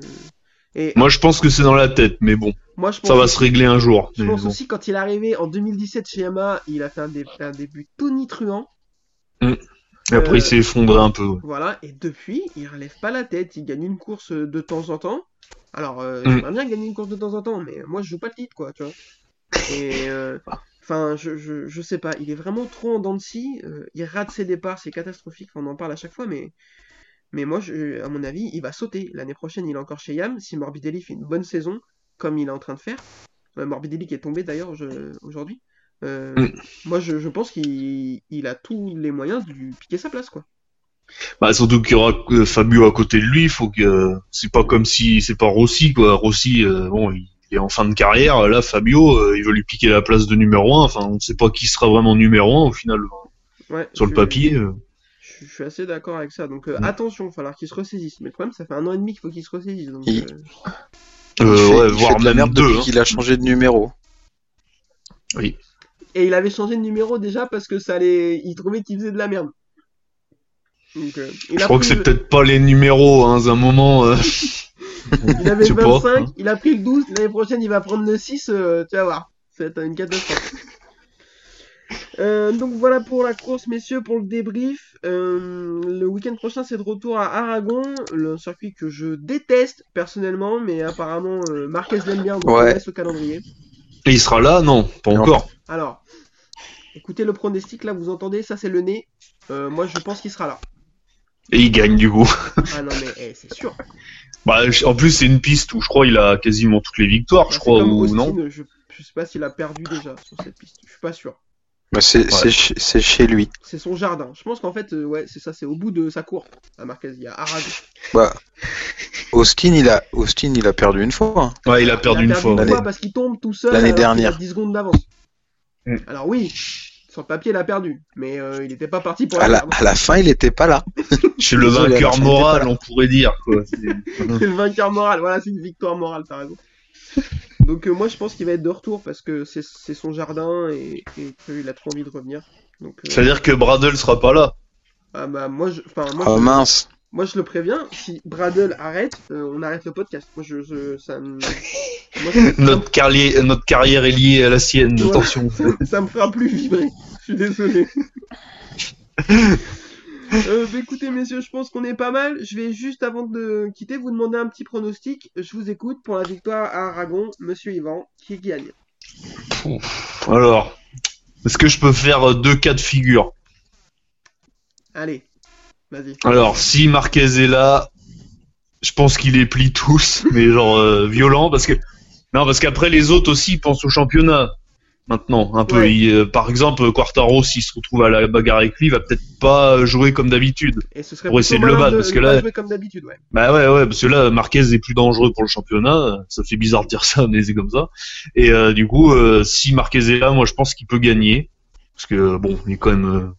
et Moi, je pense que c'est dans la tête, mais bon, moi je pense, ça va se régler un jour. je pense bon. aussi quand il est arrivé en 2017 chez Yamaha, il a fait un, dé- un début tonitruant. Et après, euh, il s'est effondré un peu. Voilà, et depuis, il relève pas la tête, il gagne une course euh, de temps en temps. Alors, euh, Mm. j'aimerais bien gagner une course de temps en temps, mais moi je joue pas le titre, quoi, tu vois. Et euh, Enfin, je, je, je sais pas, il est vraiment trop en dents de scie. euh, il rate ses départs, c'est catastrophique. On en parle à chaque fois, mais, mais moi, je, à mon avis, il va sauter. L'année prochaine, il est encore chez Yam. Si Morbidelli fait une bonne saison, comme il est en train de faire, euh, Morbidelli qui est tombé d'ailleurs aujourd'hui, euh, Mm. moi, je, je pense qu'il il a tous les moyens de lui piquer sa place, quoi. Bah, surtout qu'il y aura Fabio à côté de lui, faut que c'est pas comme si c'est pas Rossi quoi. Rossi, bon, il est en fin de carrière. Là, Fabio, euh, il veut lui piquer la place de numéro 1 Enfin, on sait pas qui sera vraiment numéro 1 au final Ouais, sur le papier. euh. Je, je suis assez d'accord avec ça. Donc euh, attention, il va falloir qu'il se ressaisisse. Mais le problème, ça fait un an et demi qu'il faut qu'il se ressaisisse. Donc, Il- Il fait, ouais, il voire fait de la merde deux. depuis hein. qu'il a changé de numéro. Et il avait changé de numéro déjà parce que ça allait... il trouvait qu'il faisait de la merde. Donc, euh, il, Je a crois que c'est le- peut-être pas les numéros, hein, à un moment. il avait je le sais pas, 25, hein. il a pris le 12, l'année prochaine il va prendre le 6, euh, tu vas voir. Être une catastrophe. Euh, donc voilà pour la course, messieurs, pour le débrief. Euh, le week-end prochain, c'est de retour à Aragon, le circuit que je déteste personnellement, mais apparemment euh, Marquez l'aime bien, donc on Ouais. laisse le calendrier. Et il sera là Non, pas Non. encore. Alors, écoutez le pronostic, là vous entendez, ça c'est le nez. Euh, moi je pense qu'il sera là. Et il gagne du coup. Ah non mais eh, c'est sûr. Bah, en plus, c'est une piste où je crois il a quasiment toutes les victoires, je C'est crois, comme ou Austin, non je, je sais pas s'il a perdu déjà sur cette piste, je suis pas sûr. Bah, c'est c'est chez- c'est chez lui. C'est son jardin. Je pense qu'en fait, euh, ouais, c'est ça, c'est au bout de sa cour à Marquez. Il y a Aragon. Bah, Austin, il a, Austin, il a perdu une fois. hein. Ouais, il a perdu une fois. une L'année- fois parce qu'il tombe tout seul. l'année a dernière. 10 secondes d'avance. Mm. Alors oui, sur le papier, il a perdu, mais euh, il n'était pas parti pour À la à la fin, il était pas là. C'est le Désolé, à la vainqueur fin, il moral, on pourrait dire. Quoi. C'est- le vainqueur moral. Voilà, c'est une victoire morale, t'as raison. Donc euh, moi, je pense qu'il va être de retour parce que c'est son jardin et, et qu'il a trop envie de revenir. Euh, C'est-à-dire que Bradle sera pas là. ah bah moi, je, enfin moi, Oh je- mince. Moi, je le préviens, si Bradle arrête, euh, on arrête le podcast. Moi, je, je- ça me... Moi, ça, Notre carrière, notre carrière est liée à la sienne. Attention. ça me fera plus vibrer. Je suis désolé. Euh, bah, écoutez, messieurs, je pense qu'on est pas mal. Je vais juste, avant de quitter, vous demander un petit pronostic. Je vous écoute pour la victoire à Aragon. Monsieur Yvan, qui gagne Alors, est-ce que je peux faire deux cas de figure? Allez, vas-y. Alors, si Marquez est là, je pense qu'il les plie tous, mais genre euh, violent, parce que non, parce qu'après les autres aussi ils pensent au championnat. Maintenant, un peu. Ouais. Il, euh, par exemple, Quartaro, s'il se retrouve à la bagarre avec lui, il va peut-être pas jouer comme d'habitude. Et ce serait Pour essayer de le battre, parce que là- jouer comme d'habitude, ouais. Bah ouais, ouais, parce que là, Marquez est plus dangereux pour le championnat. Ça fait bizarre de dire ça, mais c'est comme ça. Et euh, du coup, si Marquez est là, moi, je pense qu'il peut gagner, parce que bon, il est quand même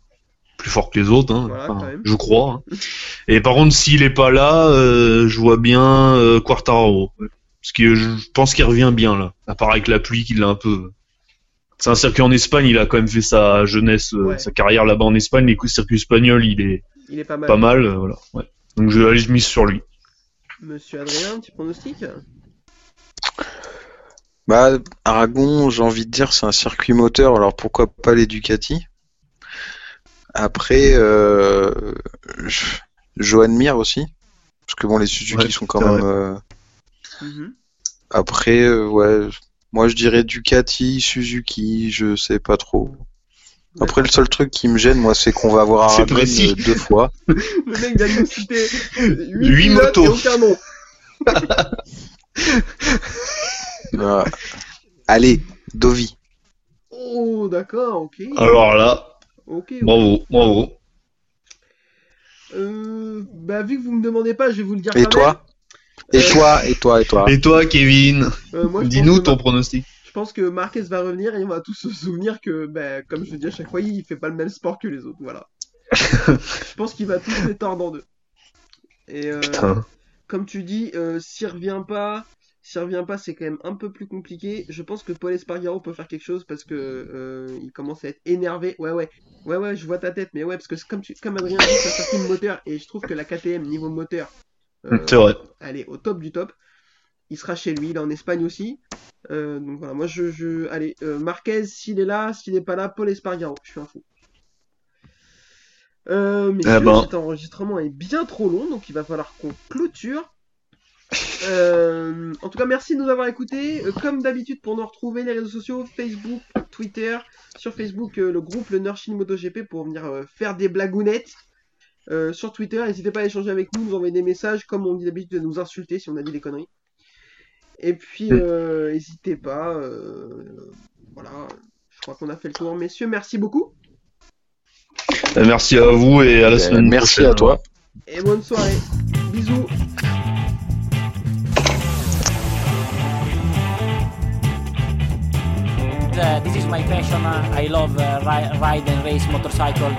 plus fort que les autres, hein, Voilà, Enfin, je crois. hein. Et par contre, s'il est pas là, euh, je vois bien euh, Quartararo, parce que je pense qu'il revient bien là. À part avec la pluie, qu'il a un peu. C'est un circuit en Espagne, il a quand même fait sa jeunesse, euh, Ouais. sa carrière là-bas en Espagne. Les coups de circuit espagnol, il est Il est pas mal. pas mal, euh, voilà. Ouais. Donc je vais aller je mise sur lui. Monsieur Adrien, un petit pronostic Bah, Aragon, j'ai envie de dire, c'est un circuit moteur, alors pourquoi pas les Ducati? Après, euh, je, Johan Mir aussi, parce que bon, les Suzuki Ouais, sont quand même. euh, Mhm. Après, euh, ouais, moi je dirais Ducati, Suzuki, je sais pas trop. Après, le seul truc qui me gêne, moi, c'est qu'on va avoir C'est Aragon précis. euh, deux fois. Le mec vient de citer 8 Huit motos. et aucun nom. Allez, Dovi. Oh, d'accord, ok. Alors là, Ok. bravo, bravo. Euh, bah, vu que vous me demandez pas, je vais vous le dire Et quand toi Et Euh, toi Et toi Et toi Et toi, Kevin. Euh, dis-nous ton Ma- pronostic. Je pense que Marquez va revenir et on va tous se souvenir que, bah, comme je le dis à chaque fois, il fait pas le même sport que les autres. Voilà. je pense qu'il va tous les tordre en deux. Et euh, Putain. comme tu dis, euh, s'il revient pas, s'il revient pas, c'est quand même un peu plus compliqué. Je pense que Paul Espargaro peut faire quelque chose parce que euh, il commence à être énervé. Ouais, ouais, ouais, ouais, je vois ta tête, mais ouais, parce que comme tu, comme Adrien dit, ça circuit de moteur et je trouve que la KTM niveau moteur, euh, vrai. elle est au top du top. Il sera chez lui, il est en Espagne aussi. Euh, donc voilà, moi je, je... allez, Marquez, s'il est là, s'il n'est pas là, Paul Espargaro, je suis un fou. Euh, mais Ah cet enregistrement est bien trop long, donc il va falloir qu'on clôture. Euh, en tout cas, merci de nous avoir écoutés. Euh, comme d'habitude, pour nous retrouver les réseaux sociaux, Facebook, Twitter, sur Facebook, euh, le groupe Le Nurshin MotoGP pour venir euh, faire des blagounettes. Euh, sur Twitter, n'hésitez pas à échanger avec nous, nous envoyer des messages, comme on dit d'habitude, de nous insulter si on a dit des conneries. Et puis, Mm. euh, n'hésitez pas. euh, voilà, je crois qu'on a fait le tour. Messieurs, merci beaucoup. Merci à vous et à la semaine merci prochaine. à toi. Et bonne soirée. Bisous. This is my passion. Uh, I love uh, ri- ride and race motorcycle.